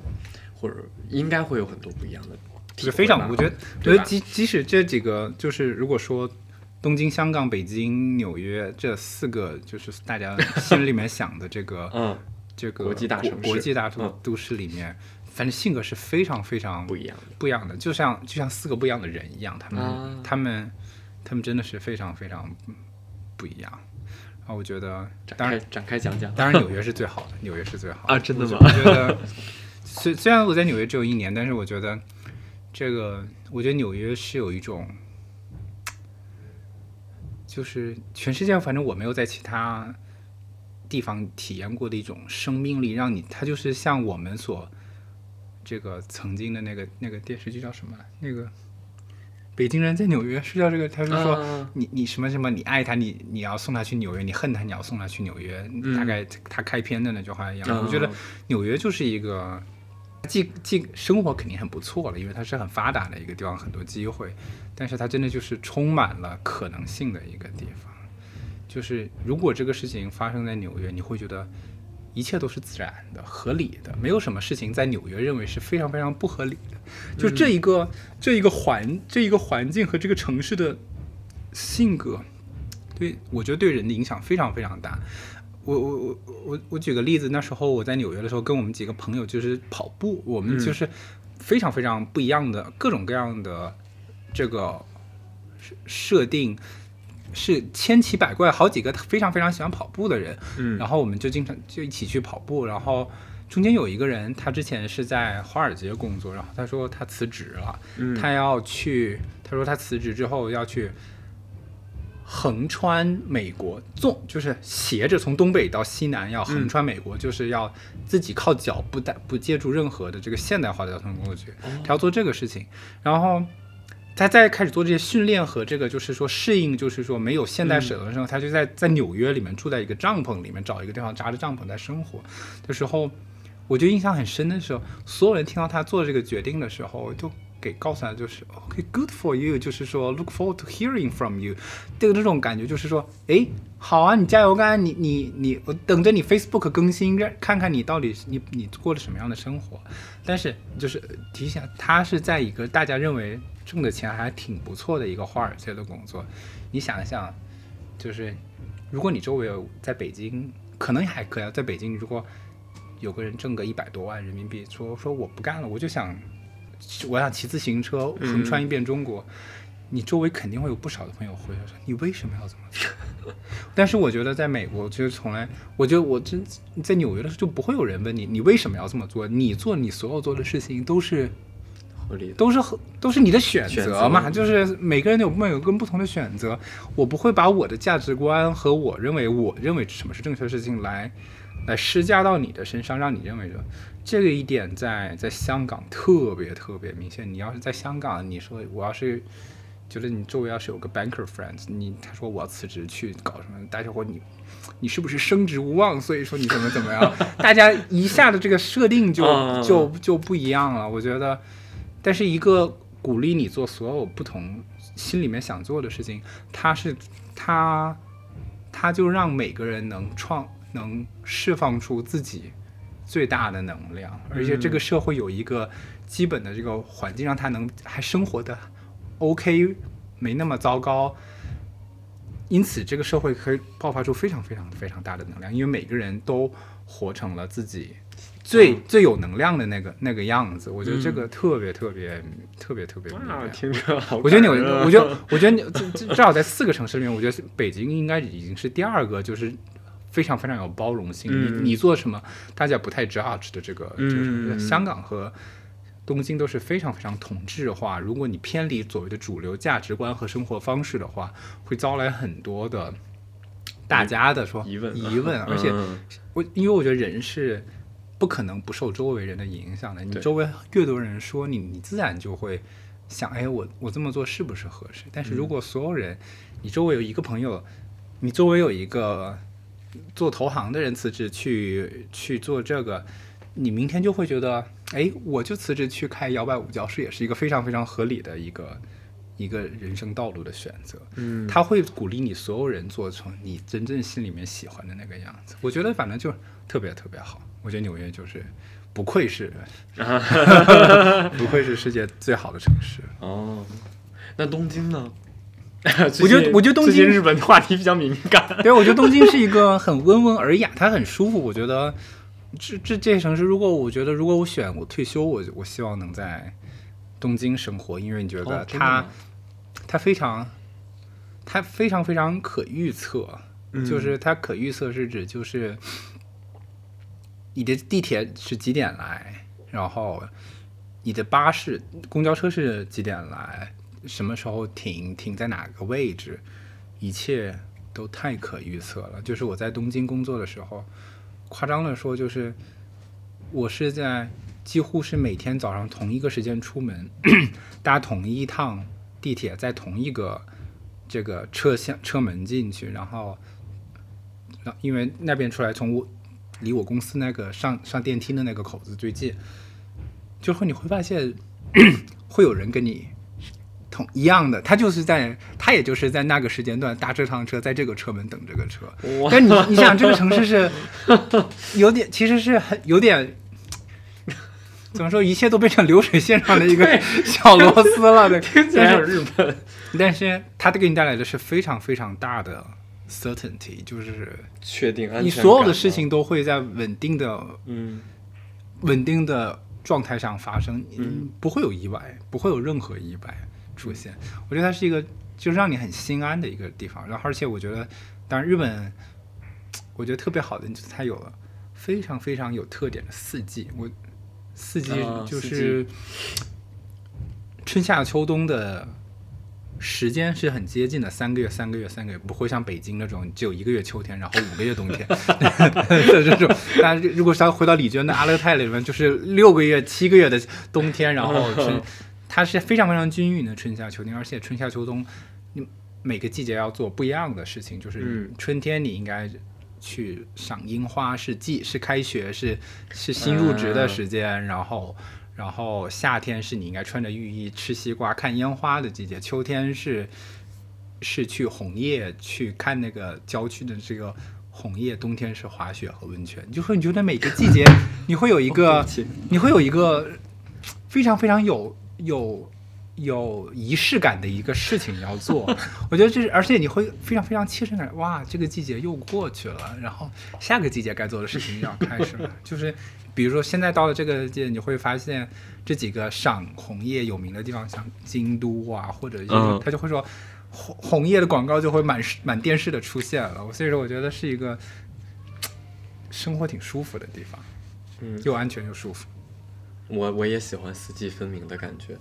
或者应该会有很多不一样的是非常，我觉得，我觉得即即使这几个，就是如果说东京、香港、北京、纽约这四个，就是大家心里面想的这个 嗯这个国际大城市国际大都市里面，反正性格是非常非常不一样的。不一样的，就像就像四个不一样的人一样，他们、啊他们他们真的是非常非常不一样。然后我觉得，当然开展开讲讲当然纽约是最好的，纽约是最好的啊真的吗我觉得虽虽然我在纽约只有一年，但是我觉得这个，我觉得纽约是有一种。就是全世界，反正我没有在其他地方体验过的一种生命力，让你它就是像我们所这个曾经的那个那个电视剧叫什么来？那个北京人在纽约是叫这个，他是说、啊你你什么什么，你爱他，你你要送他去纽约，你恨他，你要送他去纽约。大概他开篇的那句话一样，嗯我觉得纽约就是一个。既既生活肯定很不错了，因为它是很发达的一个地方，很多机会，但是它真的就是充满了可能性的一个地方。就是如果这个事情发生在纽约，你会觉得一切都是自然的、合理的，没有什么事情在纽约认为是非常非常不合理的。就这一个、这一个环这一个环境和这个城市的性格，对我觉得对人的影响非常非常大。我我我我我举个例子，那时候我在纽约的时候，跟我们几个朋友就是跑步，我们就是非常非常不一样的各种各样的这个设设定，是千奇百怪，好几个非常非常喜欢跑步的人，嗯。然后我们就经常就一起去跑步，然后中间有一个人，他之前是在华尔街工作，然后他说他辞职了，嗯。他要去，他说他辞职之后要去横穿美国，纵就是斜着从东北到西南，要横穿美国，就是要自己靠脚，不带不借助任何的这个现代化的交通工具，他要做这个事情。然后他再开始做这些训练和这个，就是说适应，就是说没有现代舍的时候，他就在在纽约里面住在一个帐篷里面，找一个地方扎着帐篷在生活的时候，我就印象很深的时候，所有人听到他做这个决定的时候，就。给告诉他就是 OK，good for you，就是说 look forward to hearing from you，这个这种感觉就是说，哎，好啊，你加油干，你你你，我等着你 Facebook 更新，看看你到底你你过了什么样的生活。但是就是提醒他是在一个大家认为挣的钱还挺不错的一个华尔街的工作。你想一想，就是如果你周围有在北京，可能还可以，在北京如果有个人挣个一百多万人民币，说说我不干了，我就想。我想骑自行车横穿一遍中国，你周围肯定会有不少的朋友会说你为什么要这么做？但是我觉得在美国，其实从来，我觉得我真在纽约的时候就不会有人问你你为什么要这么做。你做你所有做的事情都是合理，都是都是你的选择嘛。就是每个人有有跟不同的选择，我不会把我的价值观和我认为我认为什么是正确的事情来来施加到你的身上，让你认为的。这个一点在在香港特别特别明显。你要是在香港，你说我要是觉得你周围要是有个 banker friends，你他说我要辞职去搞什么，大家伙你你是不是升职无望？所以说你怎么怎么样？大家一下的这个设定就就就不一样了。我觉得，但是一个鼓励你做所有不同心里面想做的事情，他是他他就让每个人能创能释放出自己。最大的能量，而且这个社会有一个基本的这个环境，让他能还生活的 OK，没那么糟糕。因此，这个社会可以爆发出非常非常非常大的能量，因为每个人都活成了自己最最有能量的那个那个样子。我觉得这个特别特别特别特别。哇，听着好。我觉得纽，我觉得我觉得至少在四个城市里面，我觉得北京应该已经是第二个，就是。非常非常有包容性，你你做什么，大家不太 judge 的这个，就是香港和东京都是非常非常同质化。如果你偏离所谓的主流价值观和生活方式的话，会招来很多的大家的说疑问疑问。而且我因为我觉得人是不可能不受周围人的影响的，你周围越多人说你，你自然就会想，哎，我我这么做是不是合适？但是如果所有人，你周围有一个朋友，你周围有一个。做投行的人辞职去去做这个，你明天就会觉得，哎，我就辞职去开摇摆舞教室，也是一个非常非常合理的一个一个人生道路的选择。嗯，他会鼓励你所有人做成你真正心里面喜欢的那个样子。我觉得反正就特别特别好。我觉得纽约就是不愧是，不愧是世界最好的城市。哦，那东京呢？我觉得，我觉得东京日本话题比较敏感。对，我觉得东京是一个很温文尔雅，它很舒服。我觉得这这这些城市，如果我觉得如果我选我退休，我我希望能在东京生活，因为你觉得它它非常它非常非常可预测，就是它可预测是指就是你的地铁是几点来，然后你的巴士、公交车是几点来。什么时候停？停在哪个位置？一切都太可预测了。就是我在东京工作的时候，夸张的说，就是我是在几乎是每天早上同一个时间出门，搭同一趟地铁，在同一个这个车厢车门进去，然后，因为那边出来从我离我公司那个上上电梯的那个口子最近，就会你会发现 会有人跟你。同一样的，他就是在，他也就是在那个时间段搭这趟车，在这个车门等这个车。但你你想，这个城市是 有点，其实是很有点，怎么说，一切都变成流水线上的一个 小螺丝了的。听起来日本，但是它给你带来的是非常非常大的 certainty，就是确定，你所有的事情都会在稳定的，嗯，稳定的状态上发生，嗯，不会有意外，不会有任何意外。出现，我觉得它是一个就是让你很心安的一个地方。然后，而且我觉得，当然日本，我觉得特别好的就是它有了非常非常有特点的四季。我四季就是春夏秋冬的时间是很接近的，三个月、三个月、三个月，不会像北京那种只有一个月秋天，然后五个月冬天的这种。但如果是回到李娟的阿勒泰里面，就是六个月、七个月的冬天，然后是它是非常非常均匀的春夏秋冬，而且春夏秋冬你每个季节要做不一样的事情，就是春天你应该去赏樱花，是季是开学是是新入职的时间，然后。然后夏天是你应该穿着浴衣吃西瓜看烟花的季节，秋天是是去红叶去看那个郊区的这个红叶，冬天是滑雪和温泉。就会你觉得每个季节你会有一个 你会有一个非常非常有有有仪式感的一个事情要做。我觉得这是而且你会非常非常切身感，哇，这个季节又过去了，然后下个季节该做的事情要开始了，就是。比如说，现在到了这个季，你会发现这几个赏红叶有名的地方，像京都啊，或者他就会说红红叶的广告就会满满电视的出现了。所以说，我觉得是一个生活挺舒服的地方，嗯，又安全又舒服。我我也喜欢四季分明的感觉。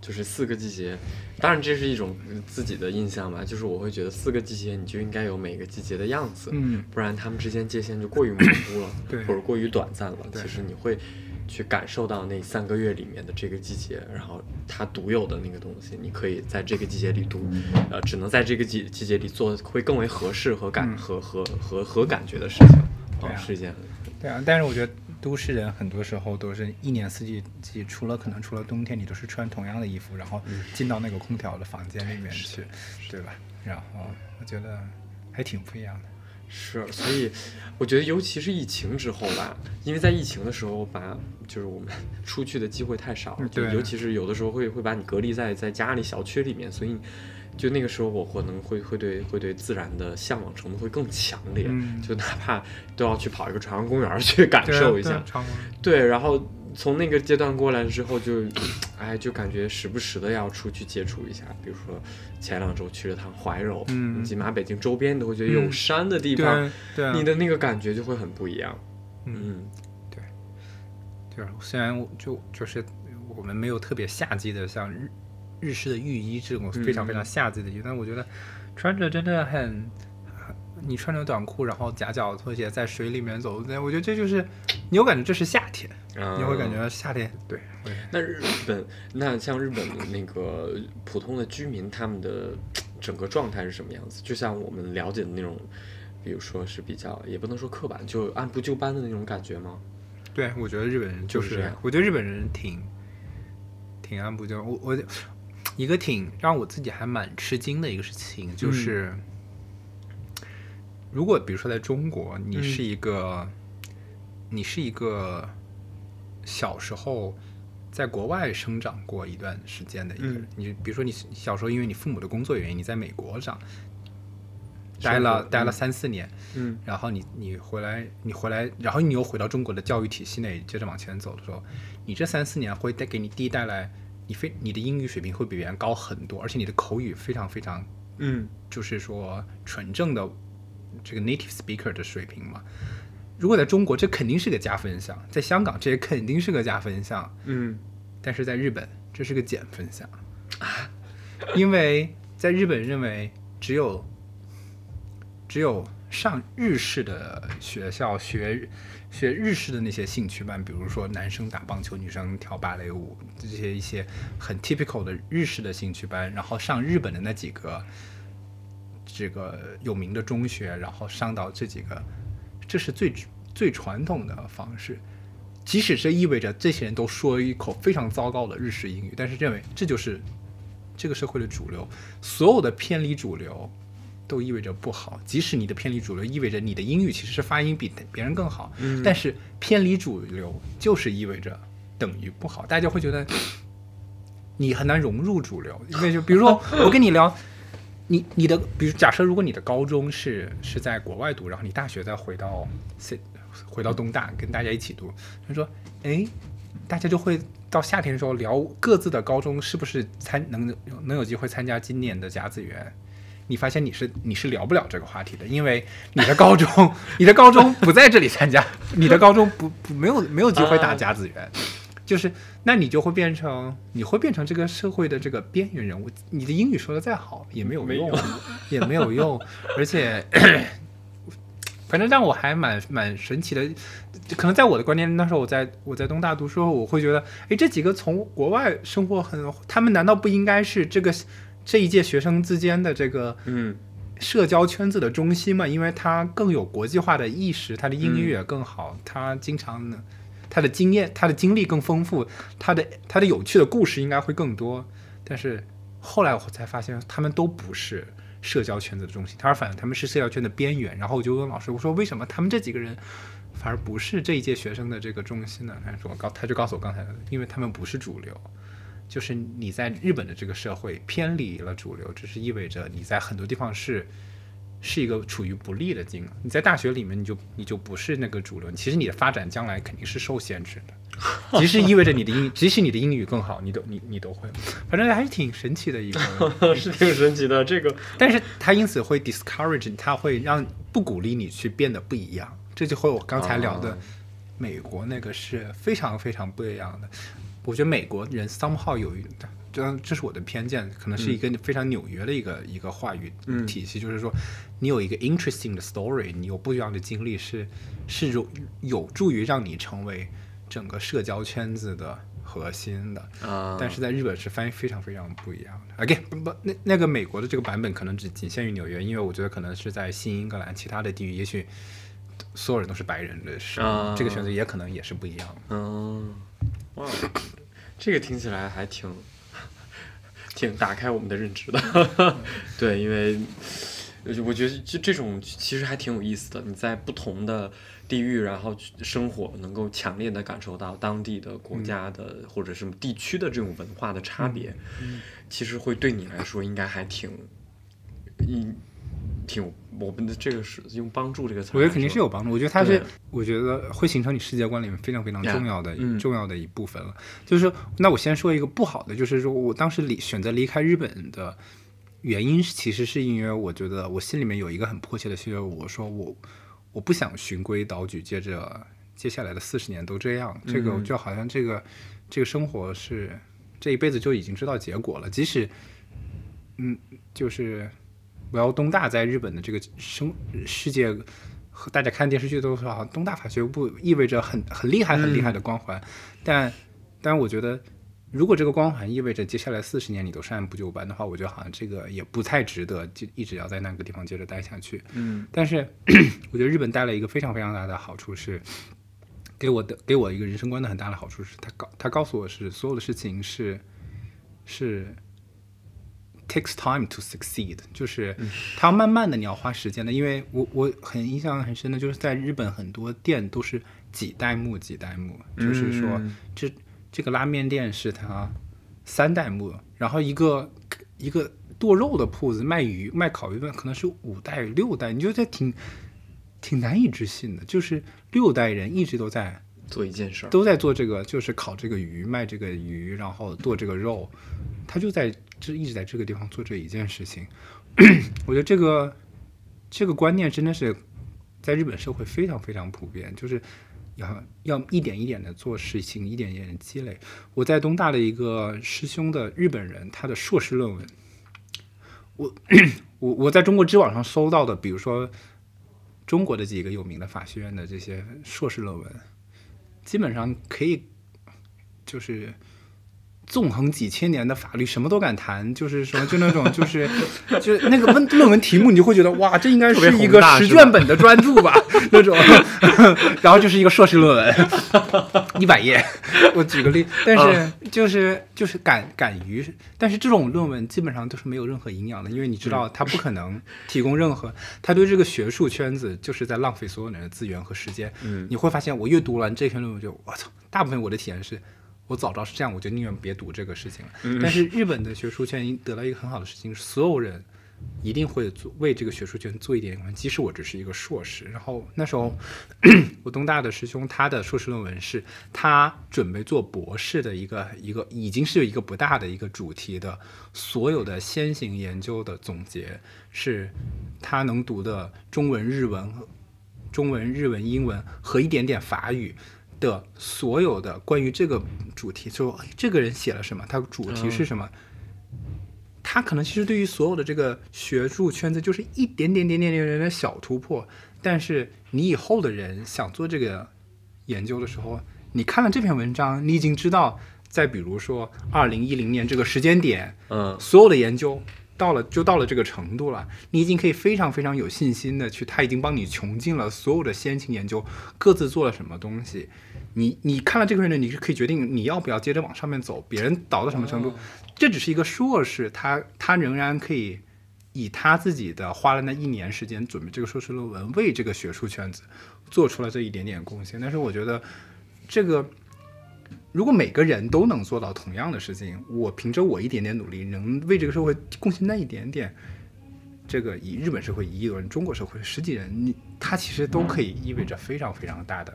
就是四个季节，当然这是一种自己的印象吧。就是我会觉得四个季节你就应该有每个季节的样子，嗯，不然它们之间界限就过于模糊了，对，或者过于短暂了。其实你会去感受到那三个月里面的这个季节，然后它独有的那个东西，你可以在这个季节里读，呃，只能在这个季季节里做会更为合适和感和和和和感觉的事情，啊，是一件，对啊，但是我觉得。都市人很多时候都是一年四季，季除了可能除了冬天，你都是穿同样的衣服，然后进到那个空调的房间里面去，对吧？然后我觉得还挺不一样的。是，所以我觉得尤其是疫情之后吧，因为在疫情的时候，把就是我们出去的机会太少，对，尤其是有的时候会会把你隔离在在家里小区里面，所以。就那个时候，我可能会会对会对自然的向往程度会更强烈，就哪怕都要去跑一个朝阳公园去感受一下。对，然后从那个阶段过来之后，就哎，就感觉时不时的要出去接触一下。比如说前两周去了趟怀柔，嗯，起码北京周边都会觉得有山的地方，对，你的那个感觉就会很不一样。嗯，对，就是虽然就就是我们没有特别夏季的像日。日式的浴衣这种非常非常夏季的衣，但我觉得穿着真的很，你穿着短裤，然后夹脚拖鞋在水里面走，我觉得这就是你有感觉这是夏天，你会感觉夏天。对，那日本那像日本的那个普通的居民，他们的整个状态是什么样子？就像我们了解的那种，比如说是比较也不能说刻板，就按部就班的那种感觉吗？对，我觉得日本人就是，我觉得日本人挺挺按部就班，我我。一个挺让我自己还蛮吃惊的一个事情，就是，如果比如说在中国，你是一个，你是一个小时候在国外生长过一段时间的一个人，你比如说你小时候因为你父母的工作原因，你在美国长，待了待了三四年，嗯，然后你你回来，你回来，然后你又回到中国的教育体系内，接着往前走的时候，你这三四年会带给你第一带来。你非你的英语水平会比别人高很多，而且你的口语非常非常，嗯，就是说纯正的这个 native speaker 的水平嘛。如果在中国，这肯定是个加分项；在香港，这也肯定是个加分项。嗯，但是在日本，这是个减分项啊，因为在日本认为只有只有上日式的学校学。学日式的那些兴趣班，比如说男生打棒球，女生跳芭蕾舞，这些一些很 typical 的日式的兴趣班，然后上日本的那几个这个有名的中学，然后上到这几个，这是最最传统的方式。即使这意味着这些人都说一口非常糟糕的日式英语，但是认为这就是这个社会的主流，所有的偏离主流。都意味着不好，即使你的偏离主流，意味着你的英语其实是发音比别人更好。嗯，但是偏离主流就是意味着等于不好，大家会觉得你很难融入主流。因为就比如说 我跟你聊，你你的，比如假设如果你的高中是是在国外读，然后你大学再回到回到东大跟大家一起读，他说，哎，大家就会到夏天的时候聊各自的高中是不是参能能有机会参加今年的甲子园。你发现你是你是聊不了这个话题的，因为你的高中 你的高中不在这里参加，你的高中不不没有没有机会打甲子园，就是那你就会变成你会变成这个社会的这个边缘人物。你的英语说的再好也没有用，也没有用，而且。反正让我还蛮蛮神奇的，可能在我的观念，那时候我在我在东大读书，我会觉得，哎，这几个从国外生活很，他们难道不应该是这个这一届学生之间的这个嗯社交圈子的中心嘛？因为他更有国际化的意识，他的英语也更好，他经常呢，他的经验，他的经历更丰富，他的他的有趣的故事应该会更多。但是后来我才发现，他们都不是。社交圈子的中心，他说反正他们是社交圈的边缘，然后我就问老师，我说为什么他们这几个人反而不是这一届学生的这个中心呢？他说告，他就告诉我刚才，因为他们不是主流，就是你在日本的这个社会偏离了主流，只是意味着你在很多地方是是一个处于不利的境。你在大学里面，你就你就不是那个主流，其实你的发展将来肯定是受限制的。即使意味着你的英，即使你的英语更好，你都你你都会，反正还是挺神奇的一个，是挺神奇的这个。但是它因此会 discourage，它会让不鼓励你去变得不一样。这就和我刚才聊的美国那个是非常非常不一样的。我觉得美国人 somehow 有一，这这是我的偏见，可能是一个非常纽约的一个一个话语体系，就是说你有一个 interesting 的 story，你有不一样的经历，是是有有助于让你成为。整个社交圈子的核心的啊，但是在日本是翻译非常非常不一样的。OK，不不，那那个美国的这个版本可能只仅限于纽约，因为我觉得可能是在新英格兰其他的地域，也许所有人都是白人的，是这个选择也可能也是不一样的。嗯，哇，这个听起来还挺挺打开我们的认知的。对，因为我觉得就这种其实还挺有意思的。你在不同的。地域，然后生活，能够强烈的感受到当地的国家的或者什么地区的这种文化的差别，其实会对你来说应该还挺，一挺我们的这个是用帮助这个词，我觉得肯定是有帮助。我觉得它是，我觉得会形成你世界观里面非常非常重要的重要的一部分了。就是说，那我先说一个不好的，就是说我当时离选择离开日本的原因，其实是因为我觉得我心里面有一个很迫切的需求，我说我。我不想循规蹈矩，接着接下来的四十年都这样。这个就好像这个这个生活是这一辈子就已经知道结果了。即使嗯，就是我要东大在日本的这个生世界和大家看电视剧都说，东大法学部意味着很很厉害很厉害的光环，但但我觉得。如果这个光环意味着接下来四十年你都是按部就班的话，我觉得好像这个也不太值得，就一直要在那个地方接着待下去。嗯，但是 我觉得日本带来一个非常非常大的好处是，给我的给我一个人生观的很大的好处是，他告他告诉我是所有的事情是是 takes time to succeed，就是他要慢慢的你要花时间的，因为我我很印象很深的就是在日本很多店都是几代目几代目，就是说这。这个拉面店是他三代目，然后一个一个剁肉的铺子卖鱼卖烤鱼的可能是五代六代，你就在挺挺难以置信的，就是六代人一直都在做一件事儿，都在做这个，就是烤这个鱼卖这个鱼，然后剁这个肉，他就在这一直在这个地方做这一件事情。我觉得这个这个观念真的是在日本社会非常非常普遍，就是。要要一点一点的做事情，一点一点的积累。我在东大的一个师兄的日本人，他的硕士论文，我我我在中国知网上搜到的，比如说中国的几个有名的法学院的这些硕士论文，基本上可以就是。纵横几千年的法律，什么都敢谈，就是什么，就那种，就是就是那个论论文题目，你就会觉得哇，这应该是一个十卷本的专著吧，那种。然后就是一个硕士论文，一百页。我举个例，但是就是就是敢敢于，但是这种论文基本上都是没有任何营养的，因为你知道，他不可能提供任何，他对这个学术圈子就是在浪费所有人的资源和时间。嗯，你会发现，我阅读完这篇论文，就我操，大部分我的体验是。我早知道是这样，我就宁愿别读这个事情了。但是日本的学术圈已经得到一个很好的事情，所有人一定会做为这个学术圈做一点即使我只是一个硕士。然后那时候，我东大的师兄他的硕士论文是他准备做博士的一个一个已经是有一个不大的一个主题的所有的先行研究的总结，是他能读的中文、日文、中文、日文、英文和一点点法语。的所有的关于这个主题，说哎这个人写了什么，他主题是什么，他可能其实对于所有的这个学术圈子就是一点点点点点点的小突破，但是你以后的人想做这个研究的时候，你看了这篇文章，你已经知道，在比如说二零一零年这个时间点，嗯所有的研究到了就到了这个程度了，你已经可以非常非常有信心的去，他已经帮你穷尽了所有的先秦研究各自做了什么东西。你你看了这个认证，你是可以决定你要不要接着往上面走，别人倒到什么程度。这只是一个硕士，他他仍然可以以他自己的花了那一年时间准备这个硕士论文，为这个学术圈子做出了这一点点贡献。但是我觉得这个。如果每个人都能做到同样的事情，我凭着我一点点努力，能为这个社会贡献那一点点，这个以日本社会一亿多人，中国社会十几人，你他其实都可以意味着非常非常大的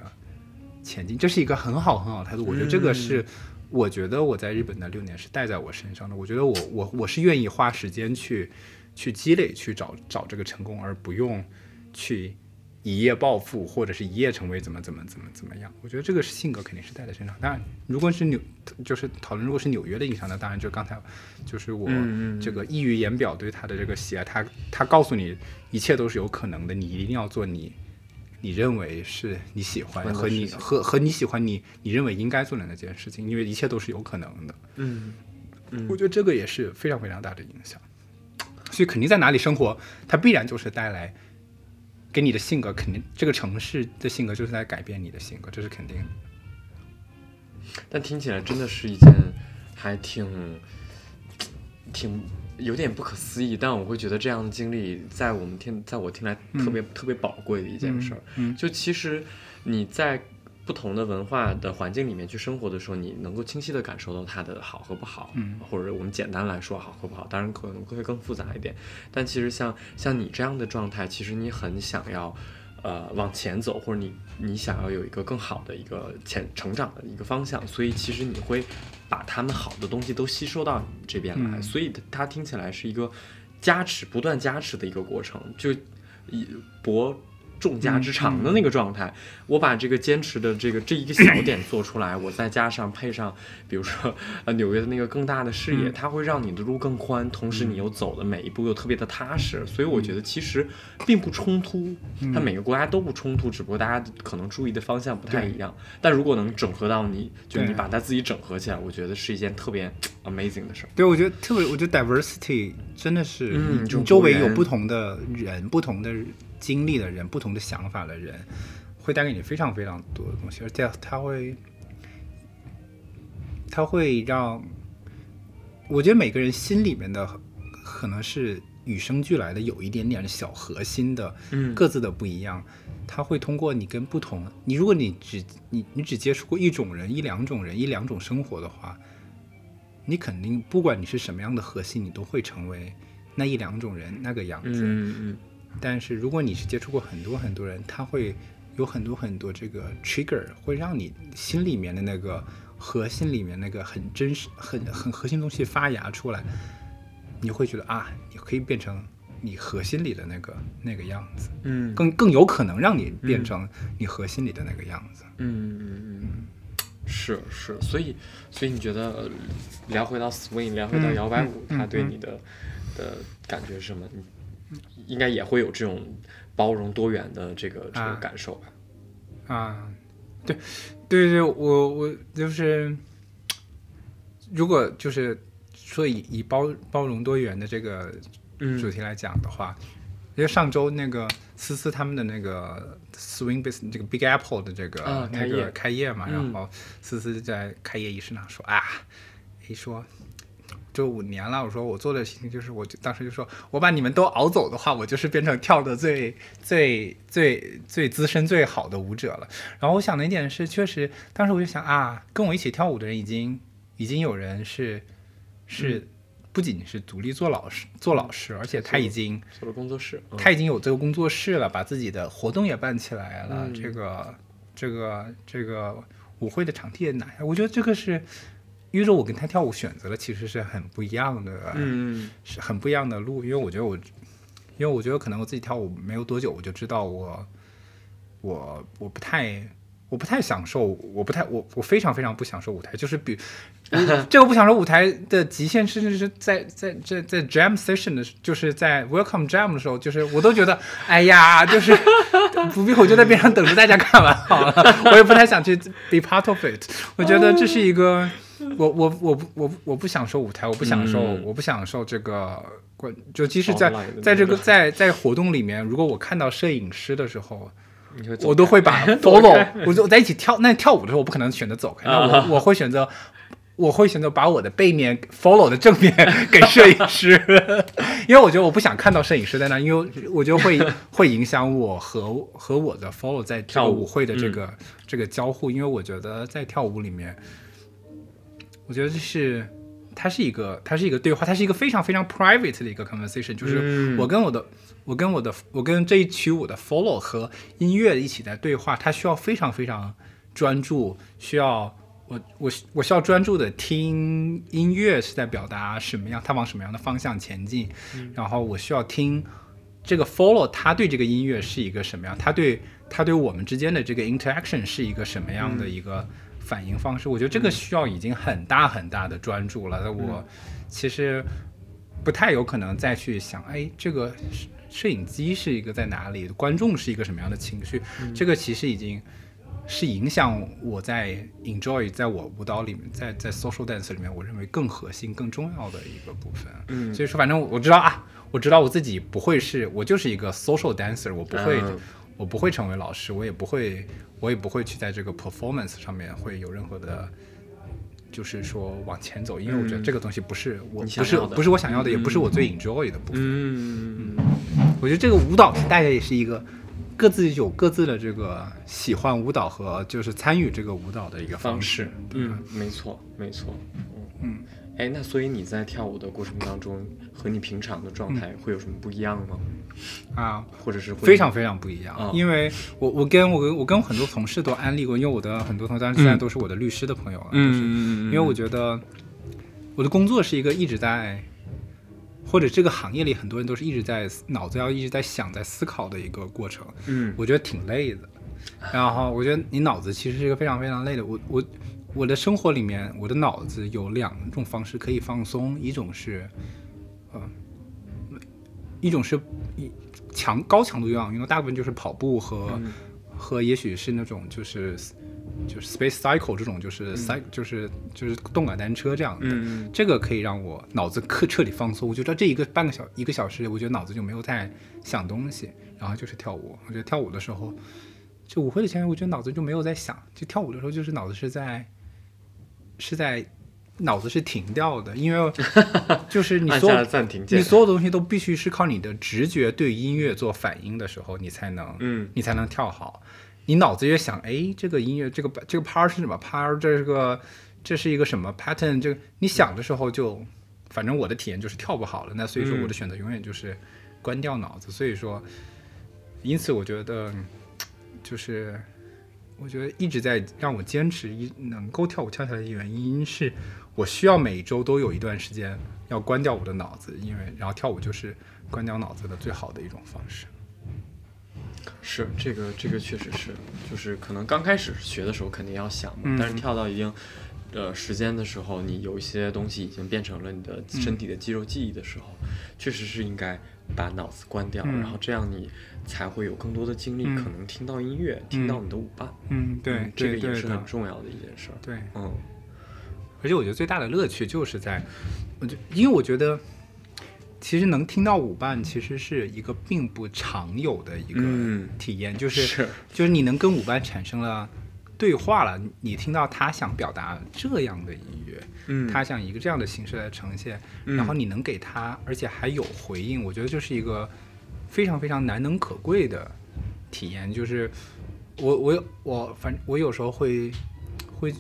前进，这是一个很好很好的态度。我觉得这个是，我觉得我在日本的六年是带在我身上的。我觉得我我我是愿意花时间去去积累，去找找这个成功，而不用去。一夜暴富，或者是一夜成为怎么怎么怎么怎么样？我觉得这个是性格肯定是带在身上。当然，如果是纽，就是讨论如果是纽约的影响，那当然就刚才就是我这个溢于言表对他的这个喜爱，他他告诉你一切都是有可能的，你一定要做你你认为是你喜欢和你和和你喜欢你你认为应该做的那件事情，因为一切都是有可能的。嗯，我觉得这个也是非常非常大的影响。所以肯定在哪里生活，它必然就是带来。给你的性格肯定，这个城市的性格就是在改变你的性格，这是肯定的。但听起来真的是一件还挺挺有点不可思议，但我会觉得这样的经历在我们听，在我听来特别、嗯、特别宝贵的一件事儿。嗯，就其实你在不同的文化的环境里面去生活的时候，你能够清晰的感受到它的好和不好，嗯，或者我们简单来说好和不好，当然可能会更复杂一点。但其实像像你这样的状态，其实你很想要。呃，往前走，或者你你想要有一个更好的一个前成长的一个方向，所以其实你会把他们好的东西都吸收到你这边来，嗯、所以它听起来是一个加持、不断加持的一个过程，就以博众家之长的那个状态。嗯、我把这个坚持的这个这一个小 点做出来，我再加上配上，比如说呃纽约的那个更大的视野，嗯、它会让你的路更宽，同时你又走的每一步又特别的踏实，所以我嗯觉得其实并不冲突。它每个国家都不冲突，只不过大家可能注意的方向不太一样。但如果能整合到你，就你把它自己整合起来，我觉得是一件特别 amazing 的事儿。对，我觉得特别，我觉得 diversity 真的是，嗯，你周围有不同的人、不同的经历的人、不同的想法的人，会带给你非常非常多的东西，而且他会，他会让，我觉得每个人心里面的可能是。与生俱来的有一点点小核心的，嗯，各自的不一样，他会通过你跟不同，你如果你只你你只接触过一种人、一两种人、一两种生活的话，你肯定不管你是什么样的核心，你都会成为那一两种人那个样子。嗯嗯。但是如果你是接触过很多很多人，他会有很多很多这个 trigger，会让你心里面的那个核心里面那个很真实、很很核心东西发芽出来。你会觉得啊，你可以变成你核心里的那个那个样子，嗯，更更有可能让你变成你核心里的那个样子，嗯嗯嗯，是是，所以所以你觉得聊回到 swing，聊回到摇摆舞，嗯、它对你的、的感觉是什么？你应该也会有这种包容多元的这个这个感受吧？啊，对对对，我我就是如果就是。说以以包包容多元的这个主题来讲的话，因为上周那个思思他们的那个 Swing Business 这个 Big Apple 的这个、啊、那个开业嘛，嗯、然后思思在开业仪式上说啊，一说就五年了，我说我做的事情就是我就当时就说我把你们都熬走的话，我就是变成跳的最最最最资深最好的舞者了。然后我想的一点是，确实当时我就想啊，跟我一起跳舞的人已经已经有人是。是，不仅是独立做老师，做老师，而且他已经做了工作室，他已经有这个工作室了，把自己的活动也办起来了，嗯、这个这个这个舞会的场地也拿下。我觉得这个是，因为我跟他跳舞选择了其实是很不一样的，嗯，是很不一样的路。因为我觉得我，因为我觉得可能我自己跳舞没有多久，我就知道我我我不太我不太享受，我不太我我非常非常不享受舞台，就是比 这个不享受舞台的极限，甚至是在在在在 jam session 的，就是在 welcome jam 的时候，就是我都觉得，哎呀，就是不必，我就在边上等着大家看完好了，我也不太想去 be part of it。我觉得这是一个，我我我不我我不享受舞台，我不享受，我不享受这个关，就即使在在这个在在活动里面，如果我看到摄影师的时候。我都会把 follow，我就在一起跳。那跳舞的时候，我不可能选择走开。那我我会选择，我会选择把我的背面 follow 的正面 给摄影师，因为我觉得我不想看到摄影师在那，因为我觉得会 会影响我和和我的 follow 在跳舞会的这个这个交互。因为我觉得在跳舞里面，我觉得这是它是一个它是一个对话，它是一个非常非常 private 的一个 conversation，就是我跟我的。我跟我的我跟这一曲舞的 follow 和音乐一起在对话，它需要非常非常专注，需要我我我需要专注的听音乐是在表达什么样，它往什么样的方向前进，然后我需要听这个 follow 他对这个音乐是一个什么样，他对他对我们之间的这个 interaction 是一个什么样的一个反应方式，我觉得这个需要已经很大很大的专注了，我其实不太有可能再去想，哎，这个。摄影机是一个在哪里？观众是一个什么样的情绪？这个其实已经是影响我在 enjoy 在我舞蹈里面，在在 social dance 里面，我认为更核心、更重要的一个部分。嗯，所以说，反正我知道啊，我知道我自己不会是，我就是一个 social dancer，我不会，我不会成为老师，我也不会，我也不会去在这个 performance 上面会有任何的。就是说往前走，因为我觉得这个东西不是我不是不是我想要的，也不是我最 enjoy 的部分。嗯，我觉得这个舞蹈大家也是一个各自有各自的这个喜欢舞蹈和就是参与这个舞蹈的一个方式。嗯，没错，没错。嗯，哎，那所以你在跳舞的过程当中，和你平常的状态会有什么不一样吗？啊，或者是非常非常不一样，因为我我跟我我跟很多同事都安利过，因为我的很多同事当然现在都是我的律师的朋友了，就是因为我觉得我的工作是一个一直在，或者这个行业里很多人都是一直在脑子要一直在想在思考的一个过程，嗯，我觉得挺累的，然后我觉得你脑子其实是一个非常非常累的，我我我的生活里面我的脑子有两种方式可以放松，一种是，嗯。一种是一强高强度有氧运动，大部分就是跑步和和也许是那种就是就是 space cycle 这种就是 cy 就是就是动感单车这样的，这个可以让我脑子彻彻底放松。我觉得这一个半个小一个小时，我觉得脑子就没有在想东西。然后就是跳舞，我觉得跳舞的时候，就舞会的前，我觉得脑子就没有在想，就跳舞的时候就是脑子是在是在。脑子是停掉的，因为 就是你所有你所有东西都必须是靠你的直觉对音乐做反应的时候，你才能嗯，你才能跳好。你脑子越想，哎，这个音乐这个这个 part 是什么 part？这个这是一个什么 pattern？这个你想的时候就，反正我的体验就是跳不好了。那所以说我的选择永远就是关掉脑子。所以说，因此我觉得就是我觉得一直在让我坚持一能够跳舞跳下来的原因是。我需要每周都有一段时间要关掉我的脑子，因为然后跳舞就是关掉脑子的最好的一种方式。是这个，这个确实是，就是可能刚开始学的时候肯定要想，但是跳到一定呃时间的时候，你有一些东西已经变成了你的身体的肌肉记忆的时候，确实是应该把脑子关掉，然后这样你才会有更多的精力，可能听到音乐，听到你的舞伴。嗯，对，这个也是很重要的一件事。对，嗯。而且我觉得最大的乐趣就是在，我就因为我觉得，其实能听到舞伴其实是一个并不常有的一个体验，就是就是你能跟舞伴产生了对话了，你听到他想表达这样的音乐，嗯，他想一个这样的形式来呈现，然后你能给他，而且还有回应，我觉得就是一个非常非常难能可贵的体验。就是我我我反正我有时候会会。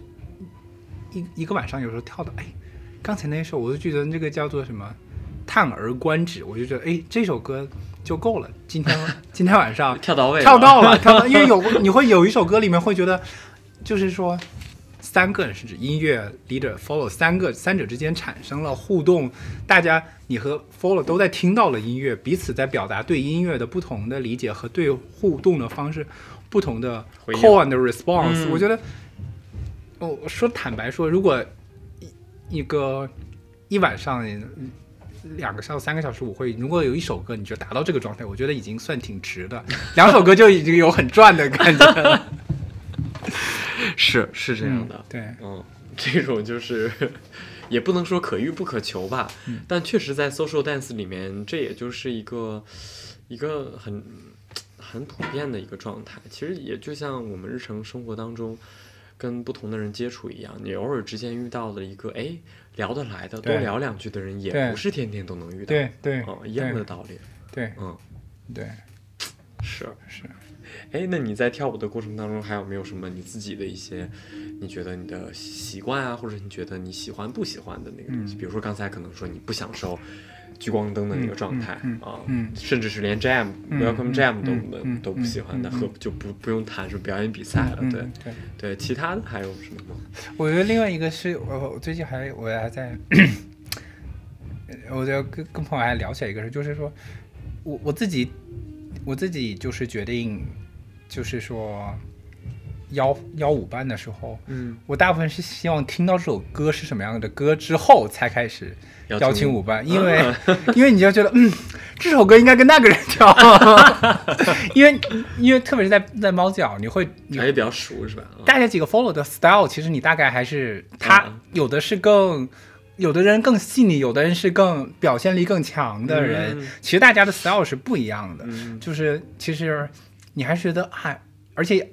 一一个晚上，有时候跳到，哎，刚才那首，我就觉得那个叫做什么“叹而观止”，我就觉得，哎，这首歌就够了。今天今天晚上 跳到位，跳到了，跳到，因为有你会有一首歌里面会觉得，就是说三个人是指音乐 leader follow 三个三者之间产生了互动，大家你和 follow 都在听到了音乐，彼此在表达对音乐的不同的理解和对互动的方式。不同的 call and response，、嗯我觉得，我我说坦白说，如果一一个一晚上嗯两个到三个小时舞会，如果有一首歌你就达到这个状态，我觉得已经算挺值的。两首歌就已经有很赚的感觉了。是是这样的，对，嗯，这种就是也不能说可遇不可求吧，嗯但确实在 social dance 里面，这也就是一个一个很很普遍的一个状态。其实也就像我们日常生活当中跟不同的人接触一样，你偶尔之间遇到了一个哎聊得来的，多聊两句的人，也不是天天都能遇到，对对嗯，一样的道理，对嗯，对是。是。哎，那你在跳舞的过程当中，还有没有什么你自己的一些，你觉得你的习惯啊，或者你觉得你喜欢不喜欢的那个东西？比如说刚才可能说你不享受聚光灯的那个状态、啊，嗯甚至是连 jam、嗯 welcome 嗯 jam 都、不喜欢的，和就不不用谈什么表演比赛了，嗯对对。对，其他的还有什么吗？我觉得另外一个是我我最近还我还在，我就跟跟朋友还聊起来一个事，就是说我我自己我自己就是决定，就是说邀邀舞伴的时候，嗯，我大部分是希望听到这首歌是什么样的歌之后才开始邀邀请舞伴，因为 因为你就觉得嗯，这首歌应该跟那个人跳，因为因为特别是在在猫脚，你会你还也比较熟是吧？啊大家几个 follow 的 style，其实你大概还是他嗯。有的是更，有的人更细腻，有的人是更表现力更强的人。嗯。其实大家的 style 是不一样的，嗯。就是其实你还是觉得啊，而且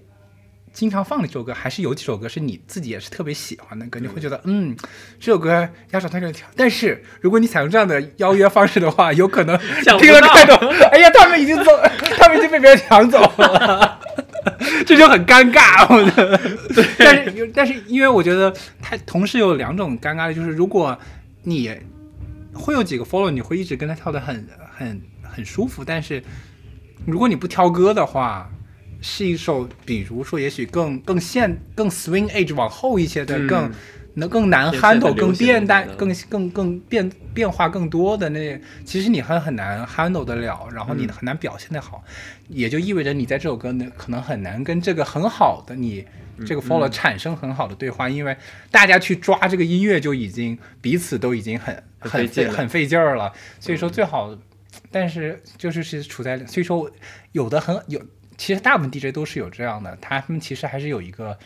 经常放的这首歌，还是有几首歌是你自己也是特别喜欢的歌，你会觉得嗯，这首歌要找那个人跳。但是如果你采用这样的邀约方式的话，有可能听了开头，哎呀，他们已经走，他们已经被别人抢走了。这就很尴尬，我觉得。但是，但是，因为我觉得他同时有两种尴尬的，就是如果你会有几个 follow，你会一直跟他跳的很很很舒服，但是如果你不挑歌的话，是一首比如说也许更更现更 swing age 往后一些的，嗯。更能更难 handle 更变态一点的更更更变变化更多的那，其实你很很难 handle 得了，然后你嗯。很难表现得好，也就意味着你在这首歌呢可能很难跟这个很好的你这个 follow 产生很好的对话，因为大家去抓这个音乐就已经彼此都已经很很费很费劲儿了，所以说最好，但是就是是处在，所以说有的很有，其实大部分 DJ 都是有这样的，他们其实还是有一个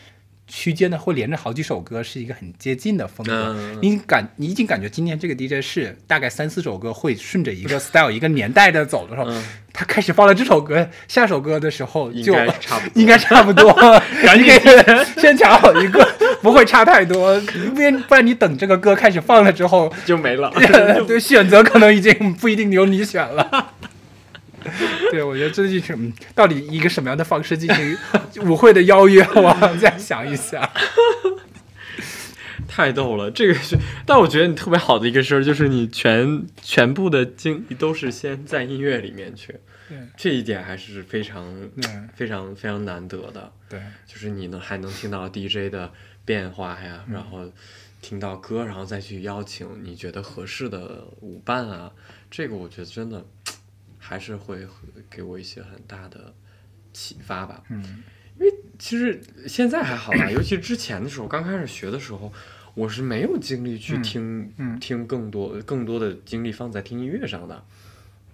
区间的，会连着好几首歌，是一个很接近的风格。嗯你感你已经感觉今天这个 DJ 是大概三四首歌会顺着一个 style 一个年代的走的时候，嗯 他开始放了这首歌，下首歌的时候就应就该差不多应该差不多，赶紧 先抢好一个，不会差太多，不然不然你等这个歌开始放了之后，就没了。对选择可能已经不一定由你选了。对，我觉得这就是嗯，到底一个什么样的方式进行舞会的邀约，我再想一想。太逗了，这个是，但我觉得你特别好的一个事儿就是你全全部的精力都是先在音乐里面去，对。这一点还是非常非常非常难得的，对。就是你能还能听到 DJ 的变化呀，然后听到歌，然后再去邀请你觉得合适的舞伴啊，这个我觉得真的还是会给我一些很大的启发吧。嗯因为其实现在还好吧，尤其之前的时候，刚开始学的时候，我是没有精力去嗯听、嗯听更多更多的精力放在听音乐上的。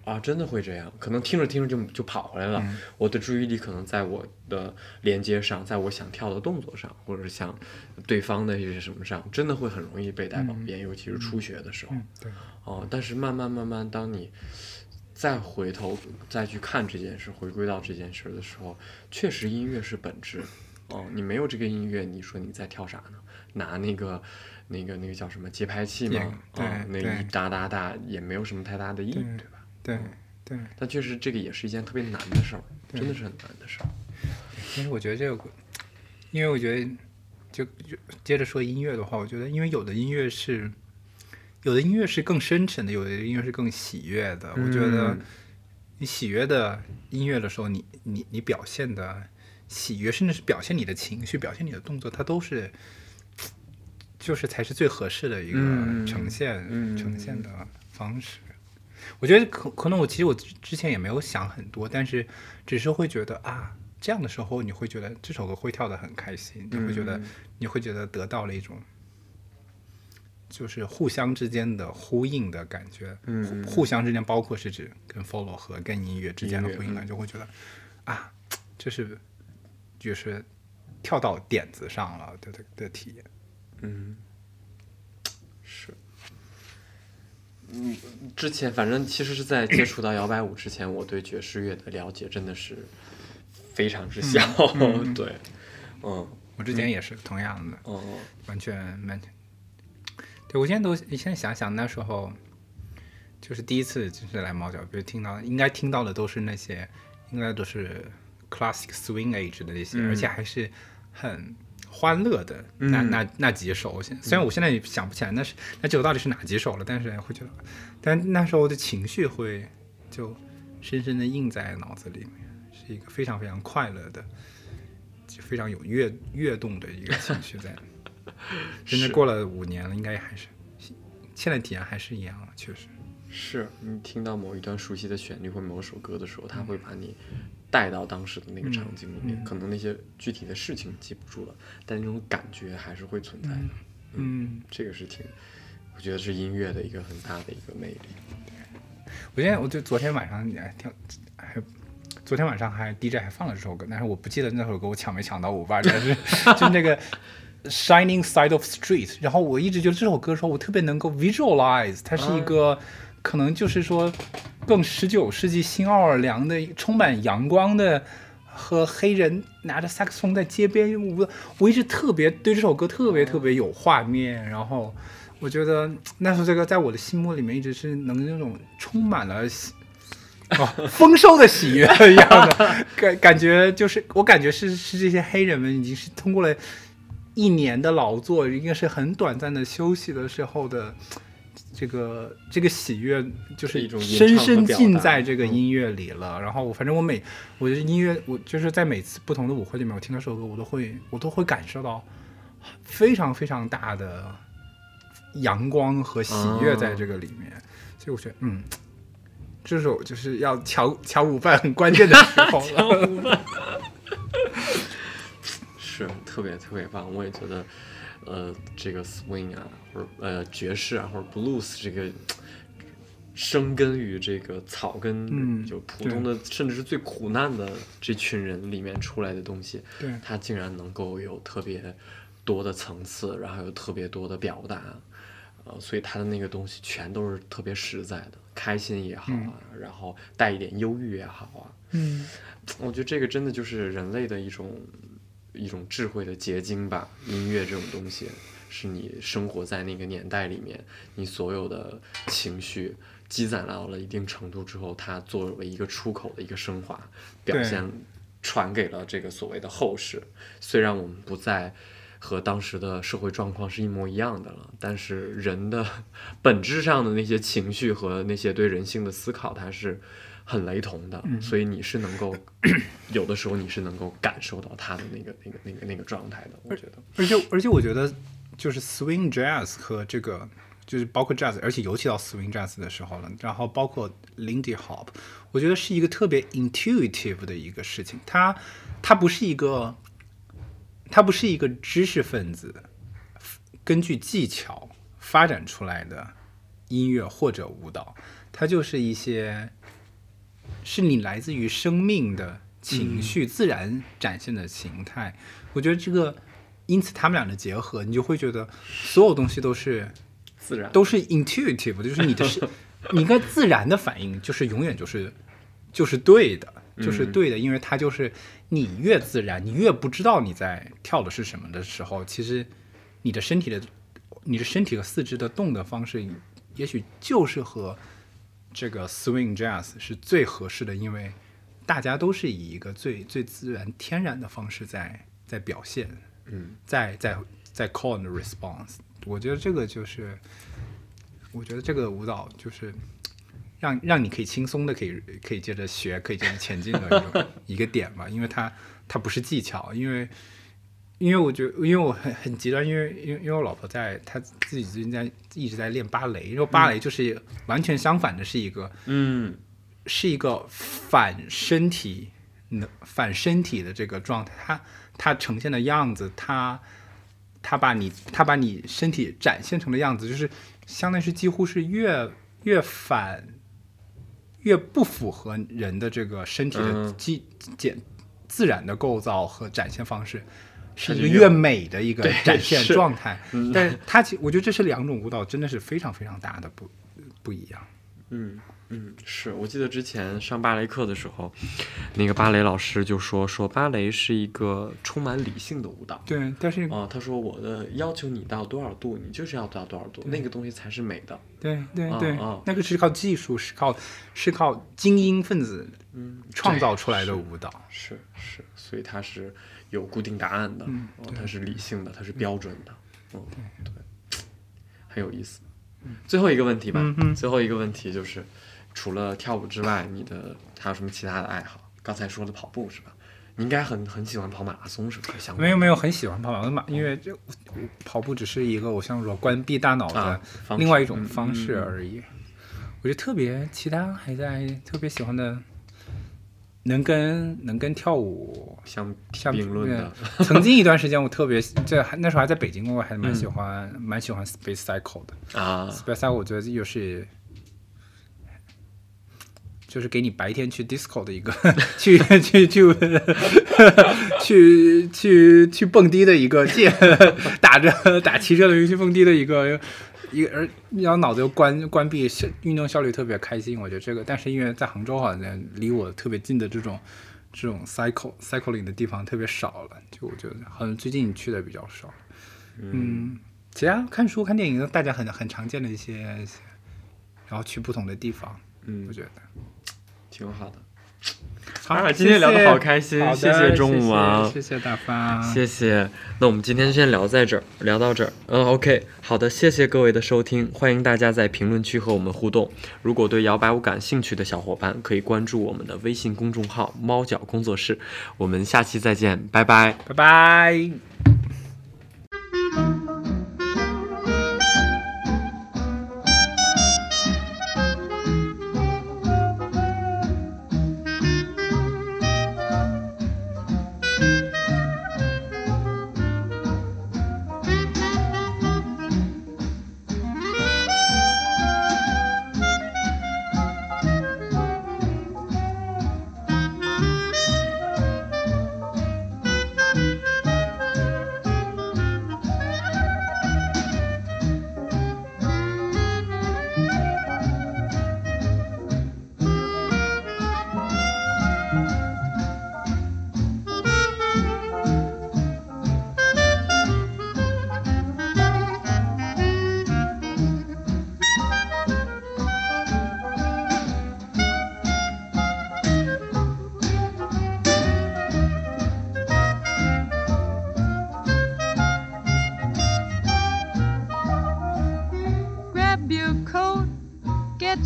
啊，真的会这样，可能听着听着就就跑回来了。嗯我的注意力可能在我的连接上，在我想跳的动作上，或者是想对方的一些什么上，真的会很容易被带跑偏，尤其是初学的时候。嗯，对，哦，但是慢慢慢慢，当你再回头再去看这件事，回归到这件事的时候，确实音乐是本质。哦，你没有这个音乐，你说你在跳啥呢？拿那个、那个、那个叫什么节拍器也吗？对啊，那对一哒哒哒也没有什么太大的意义，对对吧？对对。但确实这个也是一件特别难的事儿，真的是很难的事儿。其实我觉得这个，因为我觉得就就接着说音乐的话，我觉得因为有的音乐是，有的音乐是更深沉的，有的音乐是更喜悦的。我觉得嗯你喜悦的音乐的时候，你你你表现的喜悦，甚至是表现你的情绪、表现你的动作，它都是。就是才是最合适的一个嗯呈现、嗯呈现的方式。我觉得可可能我其实我之之前也没有想很多，但是只是会觉得啊，这样的时候，你会觉得这首歌会跳得很开心，你会觉得、嗯你会觉得得到了一种就是互相之间的呼应的感觉。嗯互互相之间包括是指跟 follow 和跟音乐之间的呼应感，就会觉得啊，这是就是跳到点子上了的的的体验。嗯，是。嗯，之前反正其实是在接触到摇摆舞之前，我对爵士乐的了解真的是非常之小。对，嗯我之前也是同样的，嗯完全完全。对我现在都现在想想那时候，就是第一次就是来猫脚，比如听到应该听到的都是那些，应该都是 classic swing age 的那些，嗯而且还是很欢乐的那、嗯那那几首。现虽然我现在也想不起来那是那几首到底是哪几首了，但是会觉得，但那时候的情绪会就深深的印在脑子里面，是一个非常非常快乐的。就非常有跃跃动的一个情绪在。真的是过了五年了，应该还是现在体验还是一样，确实。是你听到某一段熟悉的旋律或某首歌的时候，它会把你带到当时的那个场景里面。嗯可能那些具体的事情记不住了，但那种感觉还是会存在的。嗯，这个是挺，我觉得是音乐的一个很大的一个魅力。我现在我就昨天晚上还听，还昨天晚上还 DJ 还放了这首歌，但是我不记得那首歌我抢没抢到舞伴，但是 就那个 Shining Side of Street，然后我一直觉得这首歌的时候，我特别能够 visualize，它是一个、可能就是说更十九世纪新奥尔良的充满阳光的。和黑人拿着萨克斯风在街边我一直特别对这首歌特别特别有画面，然后我觉得那首这个在我的心目里面一直是能那种充满了喜哦丰收的喜悦一样的 感感觉，就是我感觉是是这些黑人们已经是通过了一年的劳作，应该是很短暂的休息的时候的。这个这个喜悦就是一种深深浸在这个嗯音乐里了。然后我反正我每我觉得音乐，我就是在每次不同的舞会里面，我听到这首歌，我都会我都会感受到非常非常大的阳光和喜悦在这个里面。所以我觉得，嗯，这首就是要抢抢舞伴很关键的时候了。是特别特别棒，我也觉得，呃，这个 swing 啊，或者呃爵士啊，或者 blues 这个生根于这个草根，嗯就普通的，甚至是最苦难的这群人里面出来的东西，对。它竟然能够有特别多的层次，然后有特别多的表达，呃，所以他的那个东西全都是特别实在的，开心也好啊，然后带一点忧郁也好啊，嗯，我觉得这个真的就是人类的一种一种智慧的结晶吧。音乐这种东西，是你生活在那个年代里面，你所有的情绪积攒到了一定程度之后，它作为一个出口的一个升华表现，传给了这个所谓的后世。虽然我们不再和当时的社会状况是一模一样的了，但是人的 本质上的那些情绪和那些对人性的思考，它是很雷同的，所以你是能够有的时候你是能够感受到他的那个那个那个那个状态的，我觉得，而且而且我觉得就是 swing jazz 和这个就是包括 jazz，而且尤其到 swing jazz 的时候了，然后包括 Lindy Hop，我觉得是一个特别 intuitive 的一个事情。它它不是一个，它不是一个知识分子根据技巧发展出来的音乐或者舞蹈，它就是一些是你来自于生命的情绪、自然展现的形态。我觉得这个，因此他们俩的结合，你就会觉得所有东西都是自然都是 intuitive 的，就是你的是 你一个自然的反应，就是永远就是就是对的，就是对的，因为它就是你越自然，你越不知道你在跳的是什么的时候，其实你的身体的你的身体和四肢的动的方式，也许就是和这个 swing jazz 是最合适的，因为大家都是以一个最最自然、天然的方式在在表现，嗯，在在在 call and response。我觉得这个就是，我觉得这个舞蹈就是让让你可以轻松的可以可以接着学，可以接着前进的一个 一个点吧，因为它它不是技巧，因为因为我觉得，因为我很很极端，因为因为因为我老婆在，她自己最近在一直在练芭蕾，然后芭蕾就是完全相反的，是一个嗯是一个反身体能反身体的这个状态，它它呈现的样子，它它把你它把你身体展现成的样子，就是相当于是几乎是越越反越不符合人的这个身体的嗯基简自然的构造和展现方式。是一个越美的一个展现状态，但是它其我觉得这是两种舞蹈，真的是非常非常大的不不一样。嗯嗯，是我记得之前上芭蕾课的时候，那个芭蕾老师就说说芭蕾是一个充满理性的舞蹈。对，但是啊、他说我的要求你到多少度，你就是要到多少度，那个东西才是美的。对对对，那个是靠技术，是靠是靠精英分子嗯，创造出来的舞蹈。是是，所以它是有固定答案的，嗯哦，它是理性的，它是标准的，嗯，对，很有意思。最后一个问题吧，最后一个问题就是，除了跳舞之外，你的还有什么其他的爱好？刚才说的跑步是吧？你应该很很喜欢跑马拉松是吧？相关没有没有，很喜欢跑马马，因为就跑步只是一个我像说关闭大脑啊的另外一种方式而已。我觉得特别，其他还在特别喜欢的，能跟能跟跳舞相相并论的，曾经一段时间，我特别这还那时候还在北京，我还蛮嗯喜欢、蛮喜欢 Space Cycle 的。啊，Space Cycle 我觉得又是。就是给你白天去 disco 的一个，去去去 去去去蹦迪的一个借 打着打骑车的人去蹦迪的一个一个，而然后脑子又关关闭，效运动效率特别开心。我觉得这个，但是因为在杭州好像离我特别近的这种这种 cycle cycling 的地方特别少了，就我觉得好像最近去的比较少。嗯，其他看书看电影，大家很很常见的一些，然后去不同的地方，嗯我，觉得。挺好的。好啊今天聊的好开心谢谢中午啊谢谢谢谢大发，谢谢，那我们今天先聊在这儿，聊到这儿。嗯，OK，好的，谢谢各位的收听，欢迎大家在评论区和我们互动。如果对摇摆舞感兴趣的小伙伴，可以关注我们的微信公众号“猫脚工作室”。我们下期再见，拜拜。拜拜。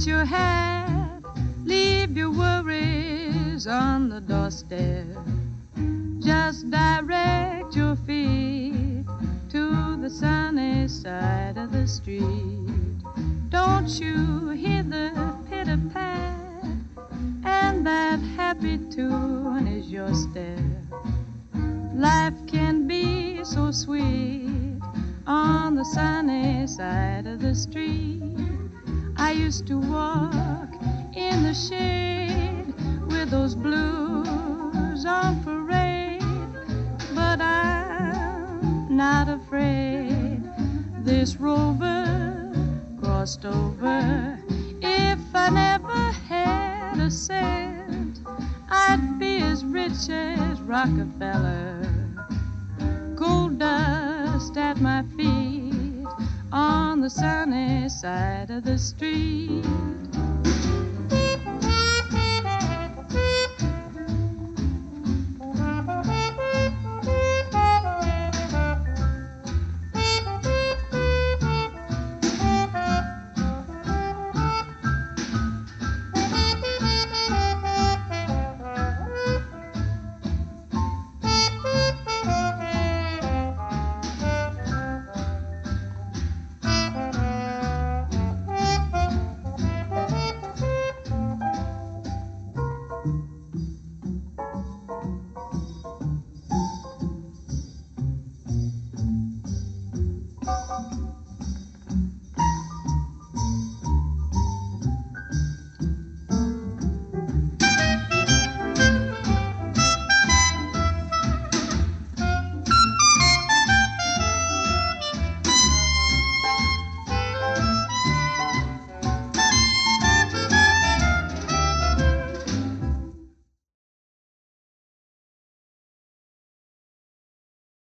Your hat, leave your worries on the doorstep. Just direct your feet to the sunny side of the street. Don't you hear the pitter pat? And that happy tune is your step. Life can be so sweet on the sunny side of the street. I used to walk in the shade with those blues on parade, but I'm not afraid. This rover crossed over. If I never had a cent, I'd be as rich as Rockefeller gold dust at my feet on the sunny side of the street.